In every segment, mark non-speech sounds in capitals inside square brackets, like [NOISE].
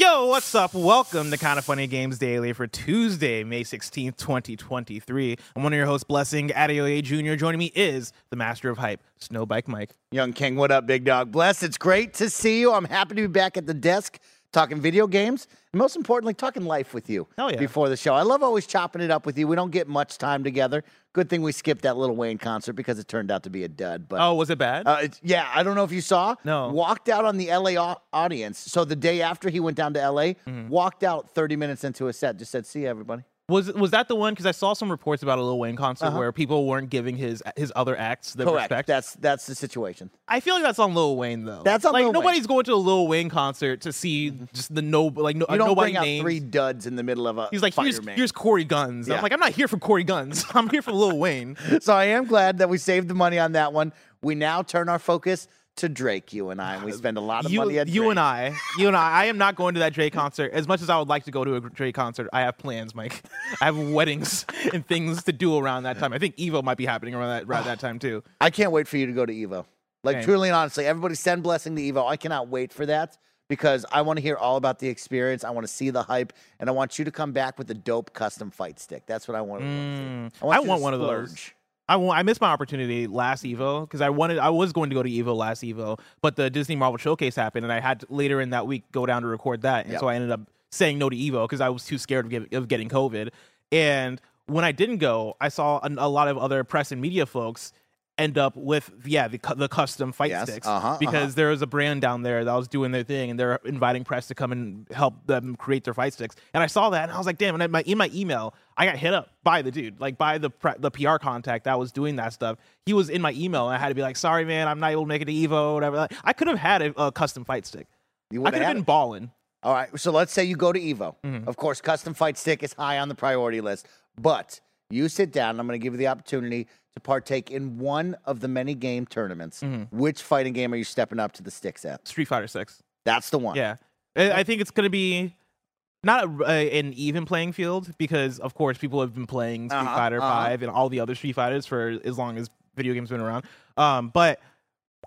Yo, what's up? Welcome to Kinda Funny Games Daily for Tuesday, May 16th, 2023. I'm one of your hosts, Blessing Adeoye Jr. Joining me is the master of hype, Snowbike Mike. Young King, what up, big dog? Bless, it's great to see you. I'm happy to be back at the desk talking video games, and most importantly, talking life with you Hell yeah. before the show. I love always chopping it up with you. We don't get much time together. Good thing we skipped that Lil Wayne concert because it turned out to be a dud. But Oh, was it bad? uh, yeah, I don't know if you saw. No. Walked out on the LA au- audience. So the day after he went down to LA, Mm-hmm. walked out 30 minutes into a set, just said, "See you, everybody." Was was that the one? Because I saw some reports about a Lil Wayne concert where people weren't giving his his other acts the Uh-huh. Correct. respect. That's that's the situation. I feel like that's on Lil Wayne though. That's on like Lil Wayne. nobody's going to a Lil Wayne concert to see just the no like no, You don't nobody bring out names. three duds in the middle of a. He's like, here's, here's Corey Gunz. Yeah. I'm like, I'm not here for Corey Gunz. I'm here for Lil Wayne. [LAUGHS] So I am glad that we saved the money on that one. We now turn our focus to Drake, you and I, and we spend a lot of you, money at you Drake. and I, you and I, I am not going to that Drake concert. As much as I would like to go to a Drake concert, I have plans, Mike. I have weddings [LAUGHS] and things to do around that time. I think Evo might be happening around that around that time too. I can't wait for you to go to Evo. Like Same. truly and honestly, everybody send blessing to Evo. I cannot wait for that because I want to hear all about the experience. I want to see the hype, and I want you to come back with a dope custom fight stick. That's what I want. Mm, I want, I want one of those. I I missed my opportunity last Evo because I wanted I was going to go to Evo last Evo, but the Disney Marvel Showcase happened, and I had to, later in that week go down to record that, and Yep. so I ended up saying no to Evo because I was too scared of, get, of getting COVID. And when I didn't go, I saw a, a lot of other press and media folks end up with yeah the the custom fight Yes, sticks uh-huh, because uh-huh. there was a brand down there that was doing their thing and they're inviting press to come and help them create their fight sticks and I saw that and I was like damn and in my in my email I got hit up by the dude like by the pre- the PR contact that was doing that stuff he was in my email and I had to be like sorry man I'm not able to make it to Evo whatever Like, I could have had a, a custom fight stick You I could have have been balling All right. So let's say you go to Evo. Mm-hmm. Of course, custom fight stick is high on the priority list, but you sit down. I'm going to give you the opportunity to partake in one of the many game tournaments. Mm-hmm. Which fighting game are you stepping up to the sticks at? Street Fighter 6 That's the one. Yeah, I think it's gonna be not a, a, an even playing field because, of course, people have been playing Street Uh-huh, Fighter uh-huh. Five and all the other Street Fighters for as long as video games have been around. Um, but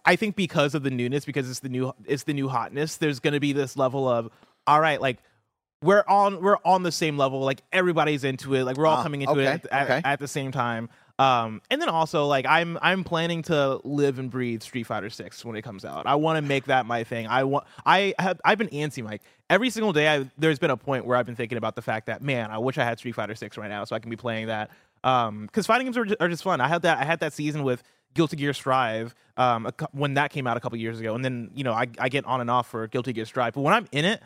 I think because of the newness, because it's the new, it's the new hotness. There's gonna be this level of, all right, like. We're on we're on the same level. Like everybody's into it. Like we're all Ah, coming into okay, it at, at, okay. at the same time. Um, and then also like I'm I'm planning to live and breathe Street Fighter Six when it comes out. I want to make that my thing. I want I have I've been antsy, Mike. Every single day, I, there's been a point where I've been thinking about the fact that man, I wish I had Street Fighter Six right now so I can be playing that. Um, because fighting games are just, are just fun. I had that I had that season with Guilty Gear Strive um a, when that came out a couple years ago, and then you know I I get on and off for Guilty Gear Strive, but when I'm in it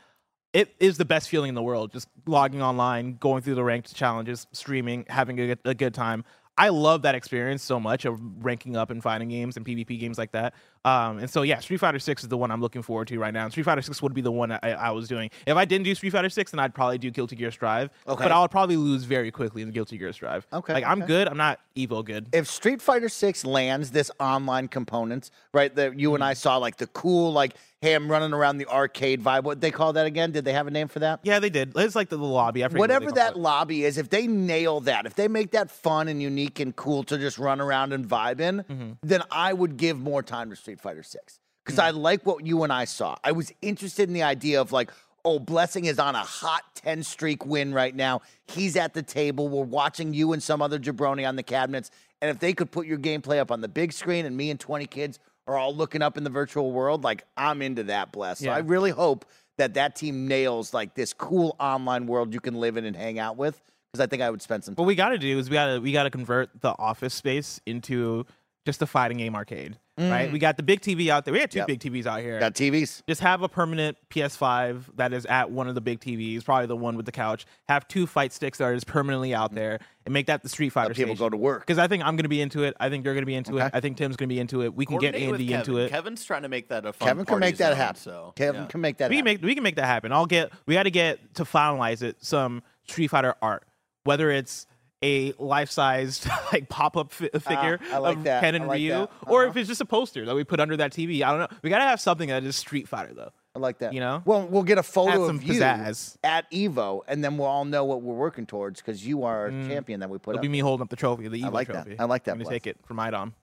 it is the best feeling in the world just logging online going through the ranked challenges streaming having a good, a good time i love that experience so much of ranking up and fighting games and pvp games like that um, and so yeah street fighter 6 is the one i'm looking forward to right now and street fighter 6 would be the one I, I was doing if i didn't do street fighter 6 then i'd probably do guilty gear strive Okay. but i would probably lose very quickly in guilty gear strive Okay, like i'm okay. good i'm not evo good if Street Fighter Six lands this online component, right? That you and Mm-hmm. I saw, like the cool, like, hey, I'm running around the arcade vibe. What they call that again? Did they have a name for that? yeah they did it's like the, the lobby what Whatever call that it. lobby is, if they nail that, if they make that fun and unique and cool to just run around and vibe in, Mm-hmm. then I would give more time to Street Fighter Six because I like what you and I saw. I was interested in the idea of like. Oh, Blessing is on a hot 10 streak win right now. He's at the table. We're watching you and some other jabroni on the cabinets. And if they could put your gameplay up on the big screen and me and 20 kids are all looking up in the virtual world, like I'm into that, Bless. So I really hope that that team nails like this cool online world you can live in and hang out with because I think I would spend some time. What we got to do is we got to we got to convert the office space into just a fighting game arcade, right? Mm. We got the big TV out there. We got two Yep. big TVs out here. Got TVs? just have a permanent PS5 that is at one of the big TVs, probably the one with the couch. Have two fight sticks that are just permanently out mm. there, and make that the Street Fighter. people go to work. because I think I'm going to be into it. I think you're going to be into Okay. it. I think Tim's going to be into it. We can get Coordinate with Andy into it. Kevin's trying to make that a fun Kevin can party make that zone, happen. So Kevin yeah. can make that we can happen. make we can make that happen. I'll get we got to get to finalize it some Street Fighter art, whether it's a life-sized [LAUGHS] like pop-up fi- figure Ah, like of that. Ken and like Ryu, or Uh-huh. if it's just a poster that we put under that TV. I don't know. We got to have something that is Street Fighter though. I like that. You know? Well, we'll get a photo of you pizzazz. at Evo, and then we'll all know what we're working towards because you are a champion that we put It'll up. be me holding up the trophy, the Evo like that. trophy. I like that, I'm gonna Bless. take it from Idom.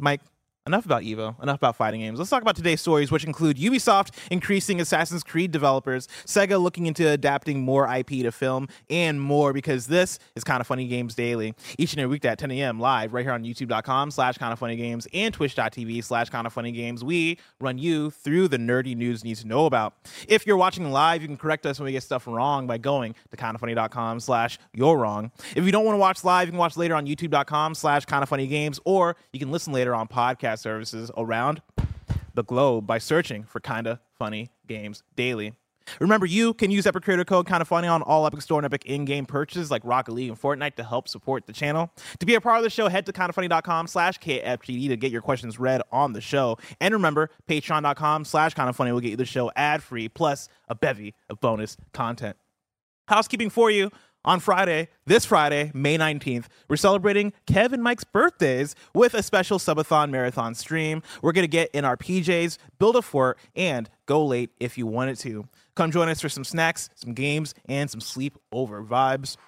Mike, enough about Evo, enough about fighting games. Let's talk about today's stories, which include Ubisoft increasing Assassin's Creed developers, Sega looking into adapting more IP to film, and more because this is Kinda Funny Games Daily. Each and every weekday at 10 a.m. live right here on youtube.com slash kind of funny games and twitch.tv slash kind of funny games. We run you through the nerdy news you need to know about. If you're watching live, you can correct us when we get stuff wrong by going to kindoffunny.com slash you're wrong. If you don't want to watch live, you can watch later on youtube.com slash kind of funny games, or you can listen later on podcast services around the globe by searching for Kinda Funny Games Daily. Remember, you can use Epic Creator Code Kinda Funny on all Epic Store and Epic in-game purchases like Rocket League and Fortnite to help support the channel. To be a part of the show, head to kindafunny.com slash KFGD to get your questions read on the show. And remember, patreon.com slash kindafunny will get you the show ad-free, plus a bevy of bonus content. Housekeeping for you. On Friday, this Friday, May 19th, we're celebrating Kev and Mike's birthdays with a special subathon marathon stream. We're going to get in our PJs, build a fort, and go late if you wanted to. Come join us for some snacks, some games, and some sleep over vibes.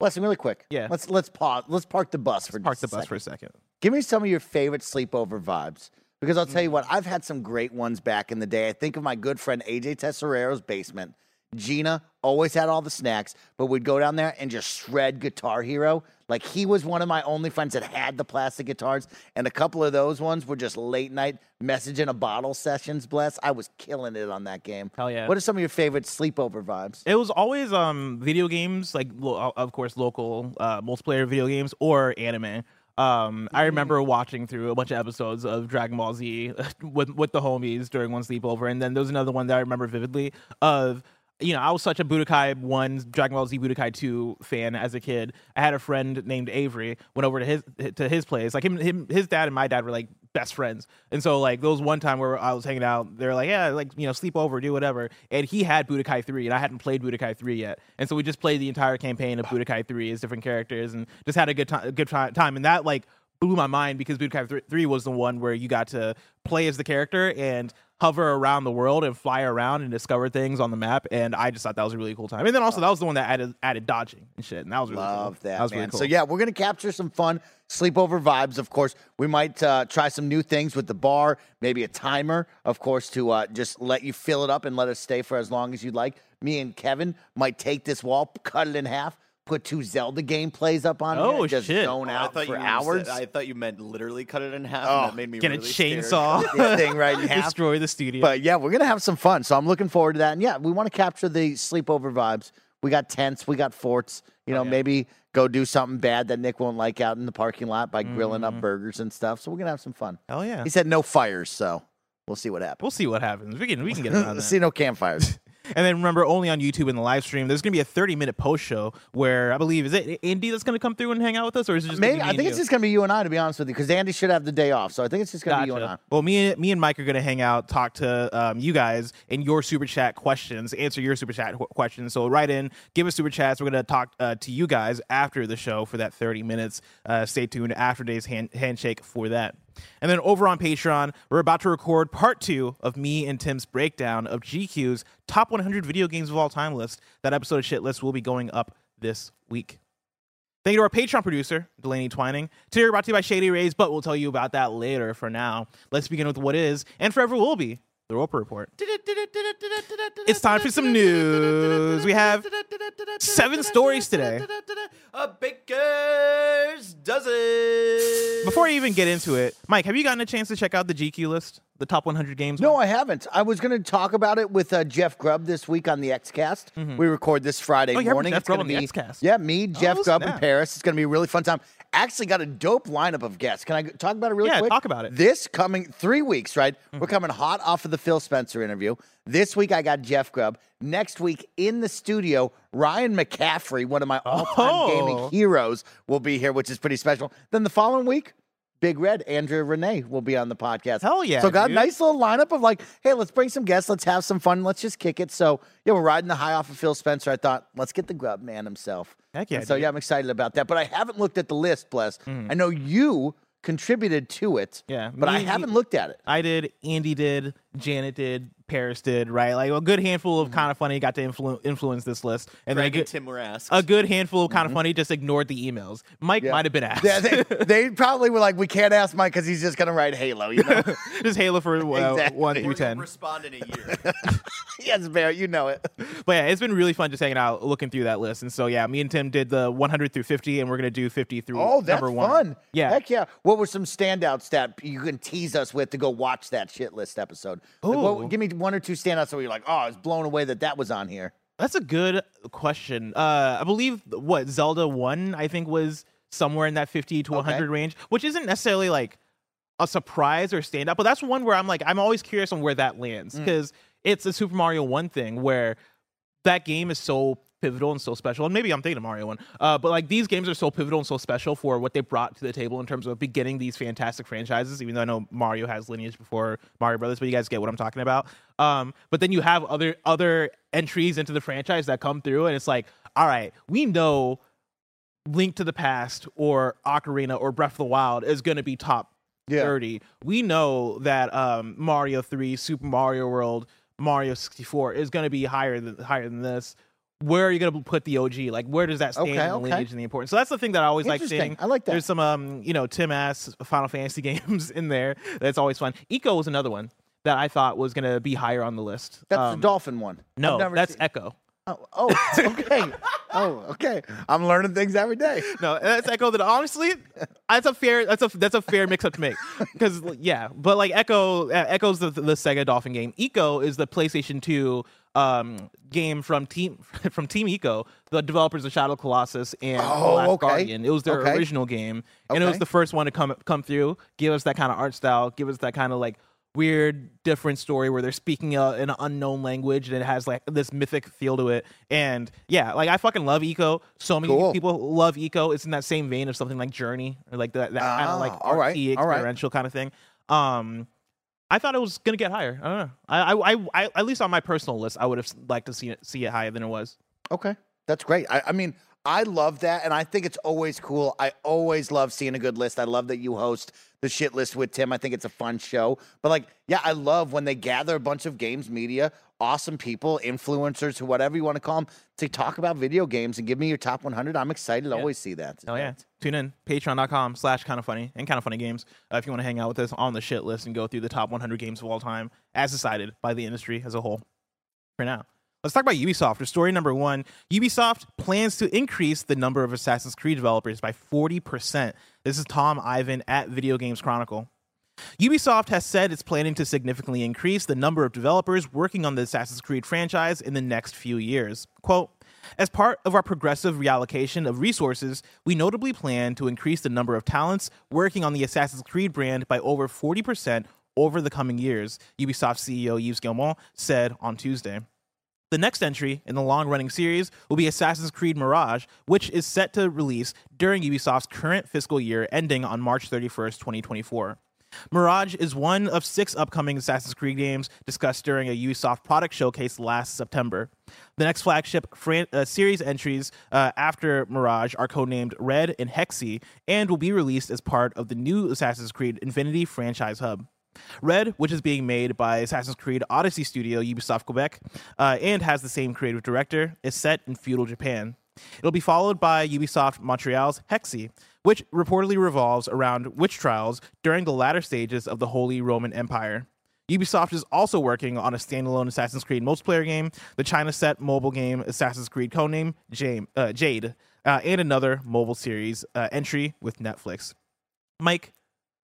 Blessing, really quick. Yeah. Let's let's pause. Let's park the bus for Park the a bus second. for a second. Give me some of your favorite sleepover vibes. Because I'll tell you what, I've had some great ones back in the day. I think of my good friend AJ Tesorero's basement. Gina always had all the snacks, but we'd go down there and just shred Guitar Hero. Like he was one of my only friends that had the plastic guitars, and a couple of those ones were just late night message in a bottle sessions. Bless, I was killing it on that game. Hell yeah. What are some of your favorite sleepover vibes? It was always um video games, like lo- of course local uh, multiplayer video games or anime. Um, I remember watching through a bunch of episodes of Dragon Ball Z [LAUGHS] with with the homies during one sleepover, and then there was another one that I remember vividly of. You know, I was such a Budokai one, Dragon Ball Z Budokai two fan as a kid. I had a friend named Avery. Went over to his to his place. Like him, him, his dad and my dad were like best friends. And so like there was one time where I was hanging out, they're like, yeah, like you know, sleep over, do whatever. And he had Budokai three, and I hadn't played Budokai three yet. And so we just played the entire campaign of Budokai three as different characters, and just had a good time, good ti- time. And that like blew my mind because Budokai three was the one where you got to play as the character and hover around the world and fly around and discover things on the map. And I just thought that was a really cool time. And then also that was the one that added added dodging and shit. And that was really Love cool. that, was man. really cool. So yeah, we're gonna capture some fun sleepover vibes. Of course, we might uh, try some new things with the bar, maybe a timer, of course, to uh, just let you fill it up and let us stay for as long as you'd like. Me and Kevin might take this wall, cut it in half, put two Zelda gameplays up on it, Oh, and just shit. zone Oh, I out thought for you hours. Said, I thought you meant literally cut it in half. Oh, and that made me Get a really scared. chainsaw, [LAUGHS] this thing right in [LAUGHS] half. destroy the studio. But yeah, we're gonna have some fun. So I'm looking forward to that. And yeah, we want to capture the sleepover vibes. We got tents, we got forts. You oh, know, yeah. maybe go do something bad that Nick won't like out in the parking lot by grilling up mm-hmm. burgers and stuff. So we're gonna have some fun. Oh yeah. He said no fires, so we'll see what happens. We'll see what happens. We can we can get [LAUGHS] around that. see no campfires. And then remember, only on YouTube in the live stream, there's gonna be a 30 minute post show where I believe is it Andy that's gonna come through and hang out with us, or is it just Maybe I think it's you? just gonna be you and I, to be honest with you, because Andy should have the day off. So I think it's just gonna be you and I. Well, me and me and Mike are gonna hang out, talk to um, you guys and your super chat questions, answer your super chat qu- questions. So write in, give us super chats. We're gonna talk uh, to you guys after the show for that 30 minutes. Uh, stay tuned after today's hand- handshake for that. And then over on Patreon, we're about to record part two of me and Tim's breakdown of GQ's top 100 video games of all time list. That episode of Shit List will be going up this week. Thank you to our Patreon producer, Delaney Twining. Today we're brought to you by Shady Rays, but we'll tell you about that later. For now, let's begin with what is and forever will be the Roper Report. It's time for some news. We have seven stories today. A baker's dozen. Before I even get into it, Mike, have you gotten a chance to check out the GQ list, the top 100 games? No, I haven't. I was going to talk about it with uh, Jeff Grubb this week on the XCast. We record this Friday Mm-hmm. Oh, morning. Jeff it's gonna Grubb on the be, XCast. Yeah, me, Jeff Grubb, and. Paris. It's going to be a really fun time. Actually, got a dope lineup of guests. Can I talk about it really Yeah, quick? talk about it. Mm-hmm. This coming three weeks, right? We're coming hot off of the Phil Spencer interview. This week, I got Jeff Grubb. Next week, in the studio, Ryan McCaffrey, one of my all-time Oh. gaming heroes, will be here, which is pretty special. Then the following week. Big Red, Andrea Rene will be on the podcast. Hell yeah, So got a nice little lineup of like, hey, let's bring some guests, let's have some fun, let's just kick it. So yeah, we're riding the high off of Phil Spencer. I thought, let's get the grub man himself. Heck yeah, And so dude. yeah, I'm excited about that. But I haven't looked at the list, bless. Mm. I know you contributed to it. Yeah, But I haven't looked at it. I did, Andy did, Janet did, Paris did, right? Like a good handful of kind of funny got to influ- influence this list, and then a Greg and Tim were asked. a good handful of kind of funny just ignored the emails. Mike Yeah. might have been asked. Yeah, they, [LAUGHS] they probably were like, we can't ask Mike because he's just gonna write Halo. You know? [LAUGHS] just Halo for uh, Exactly. one through ten. respond in a year. [LAUGHS] yes, Bear, you know it. But yeah, it's been really fun just hanging out, looking through that list. And so yeah, me and Tim did the 100 through 50, and we're gonna do 50 through Oh, that's number one. fun. Yeah. Heck yeah. What were some standouts that you can tease us with to go watch that shit list episode? Like, what- give me one or two standouts where you're like, oh, I was blown away that that was on here. That's a good question. Uh, I believe what Zelda one, I think, was somewhere in that 50 to 100 range, which isn't necessarily like a surprise or stand up, but that's one where I'm like, I'm always curious on where that lands because it's a Super Mario One thing where that game is so pivotal and so special. And maybe I'm thinking of Mario One, uh, but like these games are so pivotal and so special for what they brought to the table in terms of beginning these fantastic franchises. Even though I know Mario has lineage before Mario Brothers, but you guys get what I'm talking about. Um, but then you have other other entries into the franchise that come through, and it's like, all right, we know Link to the Past or Ocarina or Breath of the Wild is going to be top Yeah. 30. We know that um, Mario 3, Super Mario World, Mario 64 is going to be higher than higher than this. Where are you going to put the OG? Like, where does that stand Okay, in the okay. lineage and the importance? So that's the thing that I always like seeing. I like that. There's some, um, you know, Tim ass Final Fantasy [LAUGHS] games in there. That's always fun. Ico was another one that I thought was going to be higher on the list. That's Um, the dolphin one. No, that's seen- Ecco. Oh, oh, [LAUGHS] okay. oh, okay. I'm learning things every day. [LAUGHS] No, that's Ecco. That honestly, that's a fair. That's a that's a fair mix up to make. Because yeah, but like Ecco, uh, Ecco's the, the Sega Dolphin game. Ico is the PlayStation Two um, game from Team [LAUGHS] from Team Ico, the developers of Shadow Colossus and Oh, Last okay. Guardian. It was their Okay. original game, and it was the first one to come come through, give us that kind of art style, give us that kind of like weird different story where they're speaking uh, an unknown language and it has like this mythic feel to it and yeah like i fucking love Ico so many Cool. people love Ico it's in that same vein of something like journey or like that, that kind Ah, of like all right, artsy, all right. experiential kind of thing um i thought it was gonna get higher i don't know I, I i at least on my personal list i would have liked to see it see it higher than it was Okay. That's great. I, I mean, I love that. And I think it's always cool. I always love seeing a good list. I love that you host the shit list with Tim. I think it's a fun show. But like, yeah, I love when they gather a bunch of games media, awesome people, influencers, who whatever you want to call them, to talk about video games and give me your top 100. I'm excited to always see that. Oh yeah. Tune in. Patreon.com slash kind of funny and kind of funny games. Uh, if you want to hang out with us on the shit list and go through the top 100 games of all time as decided by the industry as a whole. For now. Let's talk about Ubisoft. For story number one, Ubisoft plans to increase the number of Assassin's Creed developers by 40%. This is Tom Ivan at Video Games Chronicle. Ubisoft has said it's planning to significantly increase the number of developers working on the Assassin's Creed franchise in the next few years. Quote, as part of our progressive reallocation of resources, we notably plan to increase the number of talents working on the Assassin's Creed brand by over 40% over the coming years, Ubisoft CEO Yves Guillemot said on Tuesday. The next entry in the long running series will be Assassin's Creed Mirage, which is set to release during Ubisoft's current fiscal year ending on March 31st, 2024. Mirage is one of six upcoming Assassin's Creed games discussed during a Ubisoft product showcase last September. The next flagship fran- uh, series entries uh, after Mirage are codenamed Red and Hexe and will be released as part of the new Assassin's Creed Infinity franchise hub. Red, which is being made by Assassin's Creed Odyssey studio Ubisoft Quebec uh, and has the same creative director, is set in feudal Japan. It'll be followed by Ubisoft Montreal's Hexe, which reportedly revolves around witch trials during the latter stages of the Holy Roman Empire. Ubisoft is also working on a standalone Assassin's Creed multiplayer game, the China set mobile game Assassin's Creed codename Jame, uh, Jade, uh, and another mobile series uh, entry with Netflix. Mike,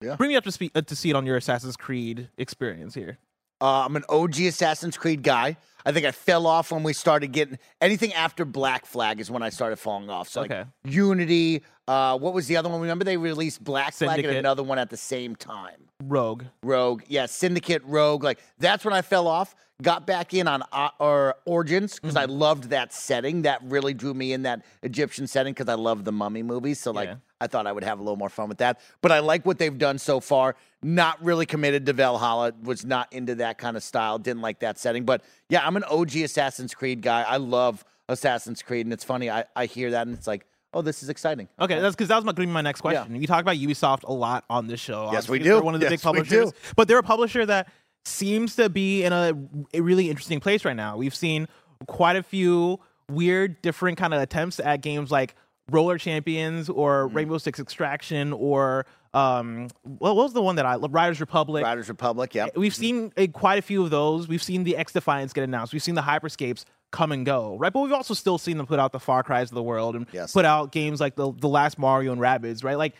Yeah. bring me up to speed uh, to see it on your Assassin's Creed experience here. Uh, I'm an OG Assassin's Creed guy. I think I fell off when we started getting anything after Black Flag is when I started falling off. So like Okay. Unity. Uh, what was the other one? Remember they released Black Flag and another one at the same time. Rogue. Rogue, yeah, Syndicate, Rogue. Like that's when I fell off. Got back in on uh, or Origins because I Mm-hmm. loved that setting. That really drew me in that Egyptian setting because I love the Mummy movies. So like Yeah. I thought I would have a little more fun with that. But I like what they've done so far. Not really committed to Valhalla. Was not into that kind of style. Didn't like that setting. But yeah, I'm an OG Assassin's Creed guy. I love Assassin's Creed, and it's funny. I, I hear that and it's like, oh, this is exciting. Okay, that's because that was going to be my next question. We talk about Ubisoft a lot on this show. Yes, we do. They're one of the Yes, big publishers, but they're a publisher that seems to be in a, a really interesting place right now. We've seen quite a few weird, different kind of attempts at games like Roller Champions or Mm-hmm. Rainbow Six Extraction or um, what was the one that I Riders Republic? Riders Republic, yeah. We've seen uh, quite a few of those. We've seen the X Defiant get announced. We've seen the Hyperscapes come and go, right? But we've also still seen them put out the Far Cries of the world and Yes. put out games like the the last Mario and Rabbids, right? Like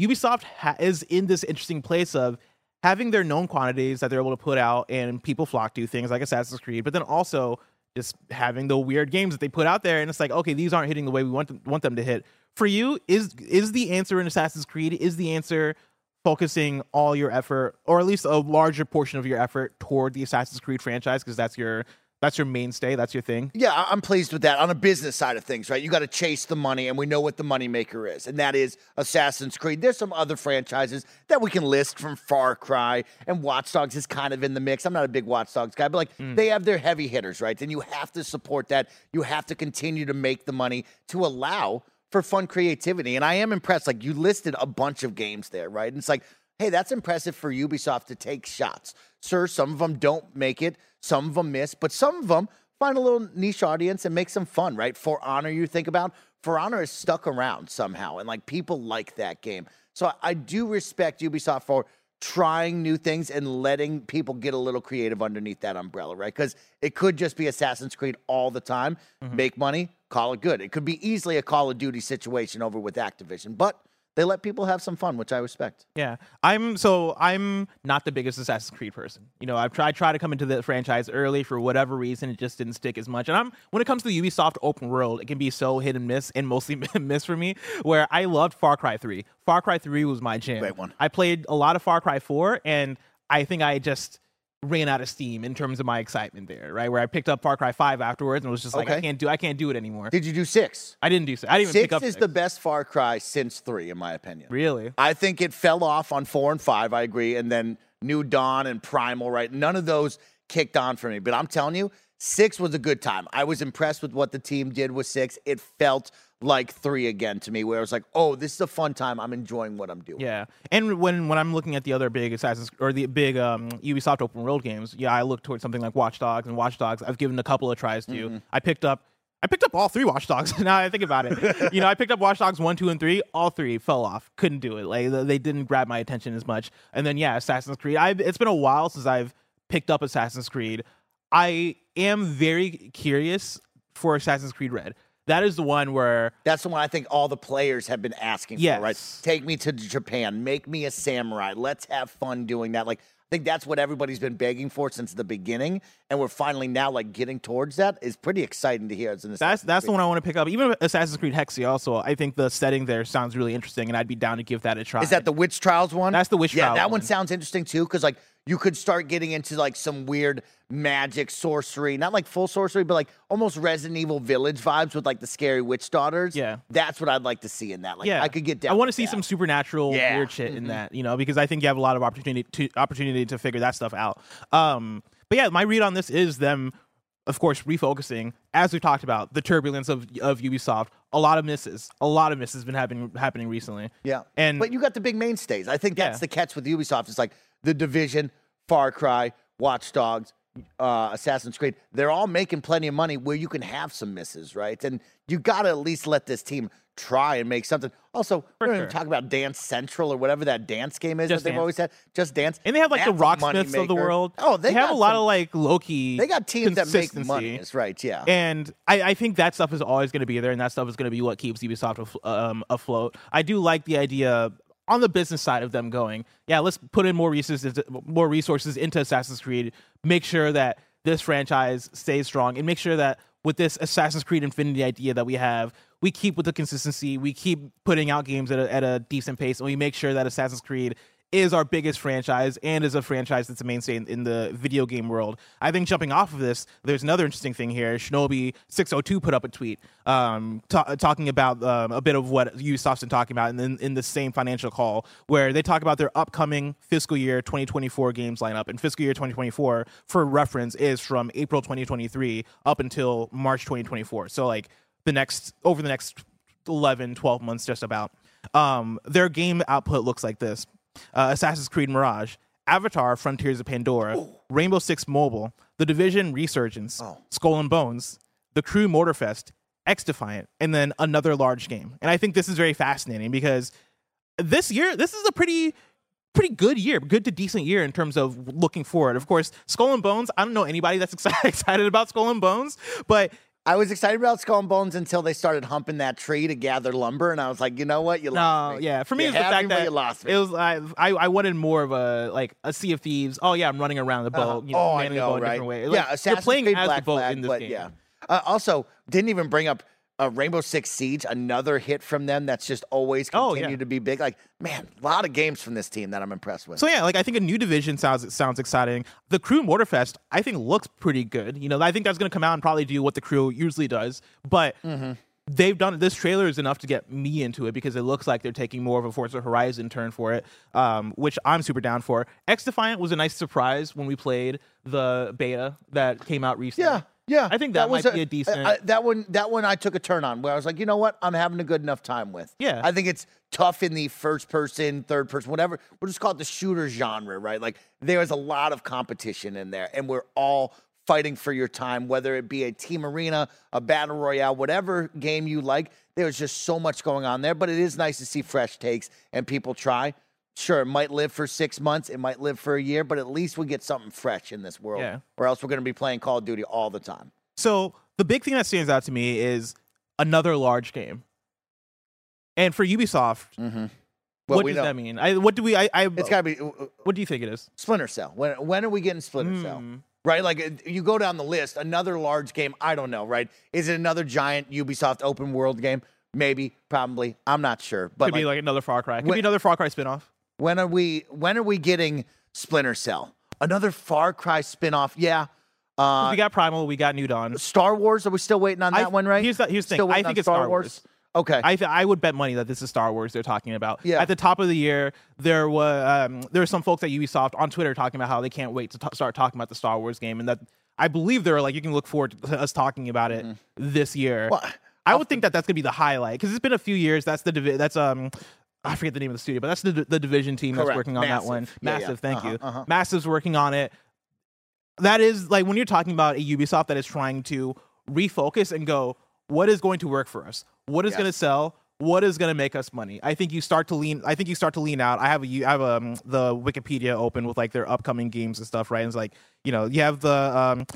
Ubisoft ha- is in this interesting place of having their known quantities that they're able to put out and people flock to things like Assassin's Creed, but then also just having the weird games that they put out there and it's like okay these aren't hitting the way we want them, want them to hit for you is is the answer in Assassin's Creed is the answer focusing all your effort or at least a larger portion of your effort toward the Assassin's Creed franchise because that's your that's your mainstay that's your thing Yeah, I'm pleased with that. On a business side of things, right? You got to chase the money, and we know what the moneymaker is, and that is Assassin's Creed. There's some other franchises that we can list from Far Cry, and Watch Dogs is kind of in the mix. I'm not a big Watch Dogs guy, but like hmm. they have their heavy hitters, right? And you have to support that. You have to continue to make the money to allow for fun creativity. And I am impressed. Like you listed a bunch of games there, right? And it's like, hey, that's impressive for Ubisoft to take shots. Sure, some of them don't make it, some of them miss, but some of them find a little niche audience and make some fun, right? For Honor, you think about For Honor is stuck around somehow, and like people like that game. So I- I do respect Ubisoft for trying new things and letting people get a little creative underneath that umbrella, right? Because it could just be Assassin's Creed all the time, mm-hmm. make money, call it good. It could be easily a Call of Duty situation over with Activision, but they let people have some fun, which I respect. Yeah, I'm so I'm not the biggest Assassin's Creed person. You know, I've tried try to come into the franchise early for whatever reason, it just didn't stick as much. And I'm when it comes to the Ubisoft open world, it can be so hit and miss, and mostly [LAUGHS] miss for me. Where I loved Far Cry Three. Far Cry Three was my jam. Great one. I played a lot of Far Cry Four, and I think I just ran out of steam in terms of my excitement there. Right, where I picked up Far Cry Five afterwards, and was just like, I can't do I can't do it anymore. Did you do six? I didn't do six. I didn't even pick Six is the best Far Cry since three, in my opinion. really. I think it fell off on four and five. I agree, and then New Dawn and Primal. Right, none of those kicked on for me. But I'm telling you, six was a good time. I was impressed with what the team did with six. It felt like three again to me, where it was like, oh, this is a fun time. I'm enjoying what I'm doing. Yeah, and when when I'm looking at the other big Assassin's or the big um, Ubisoft open world games, yeah, I look towards something like Watch Dogs and Watch Dogs. I've given a couple of tries to. Mm-hmm. I picked up. I picked up all three Watch Dogs. [LAUGHS] now I think about it, you know, I picked up Watch Dogs one, two, and three. All three fell off. Couldn't do it. Like they didn't grab my attention as much. And then yeah, Assassin's Creed. I it's been a while since I've picked up Assassin's Creed. I am very curious for Assassin's Creed Red. That is the one where That's the one I think all the players have been asking Yes. for, right? Take me to Japan, make me a samurai. Let's have fun doing that. Like I think that's what everybody's been begging for since the beginning, and we're finally now like getting towards that. Is pretty exciting to hear. It's an That's that's the one I want to pick up. Even Assassin's Creed Hexe, also, I think the setting there sounds really interesting, and I'd be down to give that a try. Is that the Witch Trials one? That's the Witch trials. yeah, that one one. sounds interesting too, because like you could start getting into like some weird magic sorcery, not like full sorcery, but like almost Resident Evil Village vibes with like the scary witch daughters. Yeah. that's what I'd like to see in that. Like, yeah, I could get down. I want to see that. some supernatural Yeah. Mm-hmm. weird shit in that, you know, because I think you have a lot of opportunity to opportunity to figure that stuff out. Um, but yeah, my read on this is them, of course, refocusing as we've talked about the turbulence of of Ubisoft. A lot of misses, a lot of misses been happening happening recently. Yeah. and but you got the big mainstays. I think that's Yeah. the catch with Ubisoft. It's like the Division, Far Cry, Watch Dogs, uh, Assassin's Creed. They're all making plenty of money where you can have some misses, right? And you got to at least let this team try and make something. Also, we're going to talk about Dance Central or whatever that dance game is Just that they've Dance. always had. Just Dance. and they have like the That's a Rocksmiths of the world. Oh, they, have got a lot some- of like Loki. They got teams that make money. That's right. Yeah. And I, I think that stuff is always going to be there, and that stuff is going to be what keeps Ubisoft af- um, afloat. I do like the idea on the business side of them going, yeah, let's put in more resources, more resources into Assassin's Creed. Make sure that this franchise stays strong, and make sure that with this Assassin's Creed Infinity idea that we have, we keep with the consistency. We keep putting out games at a, at a decent pace, and we make sure that Assassin's Creed is our biggest franchise and is a franchise that's a mainstay in, in the video game world. I think jumping off of this, there's another interesting thing here. Shinobi 602 put up a tweet um, ta- talking about um, a bit of what Ubisoft's been talking about in, in the same financial call, where they talk about their upcoming fiscal year 2024 games lineup. And fiscal year 2024, for reference, is from April 2023 up until March 2024. So, like, the next, over the next 11, 12 months, just about. Um, their game output looks like this uh, Assassin's Creed Mirage, Avatar: Frontiers of Pandora, Rainbow Six Mobile, The Division: Resurgence, Oh. Skull and Bones, The Crew Motorfest, X Defiant, and then another large game. And I think this is very fascinating because this year, this is a pretty pretty good year, good to decent year in terms of looking forward. Of course, Skull and Bones. I don't know anybody that's exci- [LAUGHS] excited about Skull and Bones, but I was excited about Skull and Bones until they started humping that tree to gather lumber, and I was like, you know what, you lost no, me. yeah. For me, You it's the fact that you lost me. it was I, I I wanted more of a like a Sea of Thieves. Oh yeah, I'm running around the boat. Uh-huh. You know, oh, I know, right? yeah, Like, you're playing Creed as Black the boat Flag, in this game. yeah. Uh, also, didn't even bring up uh, Rainbow Six Siege, another hit from them that's just always Oh, yeah. to be big. Like, man, a lot of games from this team that I'm impressed with. So yeah, like I think a new division sounds sounds exciting. The Crew Motorfest, I think, looks pretty good. You know, I think that's going to come out and probably do what the Crew usually does, but. Mm-hmm. They've done this trailer is enough to get me into it because it looks like they're taking more of a Forza Horizon turn for it, um, which I'm super down for. X Defiant was a nice surprise when we played the beta that came out recently. yeah, yeah. I think that, was might be a decent. I- that one, that one, I took a turn on where I was like, you know what, I'm having a good enough time with. Yeah. I think it's tough in the first person, third person, whatever. We'll just call it the shooter genre, right? Like there's a lot of competition in there, and we're all fighting for your time, whether it be a team arena, a battle royale, whatever game you like. There's just so much going on there, but it is nice to see fresh takes and people try. Sure, it might live for six months, it might live for a year, but at least we get something fresh in this world. Yeah. Or else we're going to be playing Call of Duty all the time. So the big thing that stands out to me is another large game. And for Ubisoft, Mm-hmm. Well, what does that mean? I, what do we? I, I It's got to be uh, uh, what do you think it is? Splinter Cell. When when are we getting Splinter Cell? Hmm. Right, like you go down the list. Another large game. I don't know. Right? Is it another giant Ubisoft open world game? Maybe, probably. I'm not sure. But Could be like, like another Far Cry. Could when- be another Far Cry spinoff. When are we? When are we getting Splinter Cell? Another Far Cry spinoff? Yeah. Uh, we got Primal. We got New Dawn. Star Wars. Are we still waiting on I- that one? Right? here's the- here's the thing. I think it's Star Wars. Okay. I th- I would bet money that this is Star Wars they're talking about. Yeah. At the top of the year, there was um, there were some folks at Ubisoft on Twitter talking about how they can't wait to t- start talking about the Star Wars game, and that I believe they're like you can look forward to us talking about it this year. Mm-hmm. Well, I would think that that's gonna be the highlight because it's been a few years. That's the divi- that's um. I forget the name of the studio, but that's the the division team that's working on that one. Massive. Yeah. Thank Uh-huh, you. uh-huh. Massive's working on it. That is like when you're talking about a Ubisoft that is trying to refocus and go, what is going to work for us? What is Yes. going to sell? What is going to make us money? I think you start to lean. I think you start to lean out. I have a, you- I have um, the Wikipedia open with like their upcoming games and stuff, right? And it's like you know you have the um,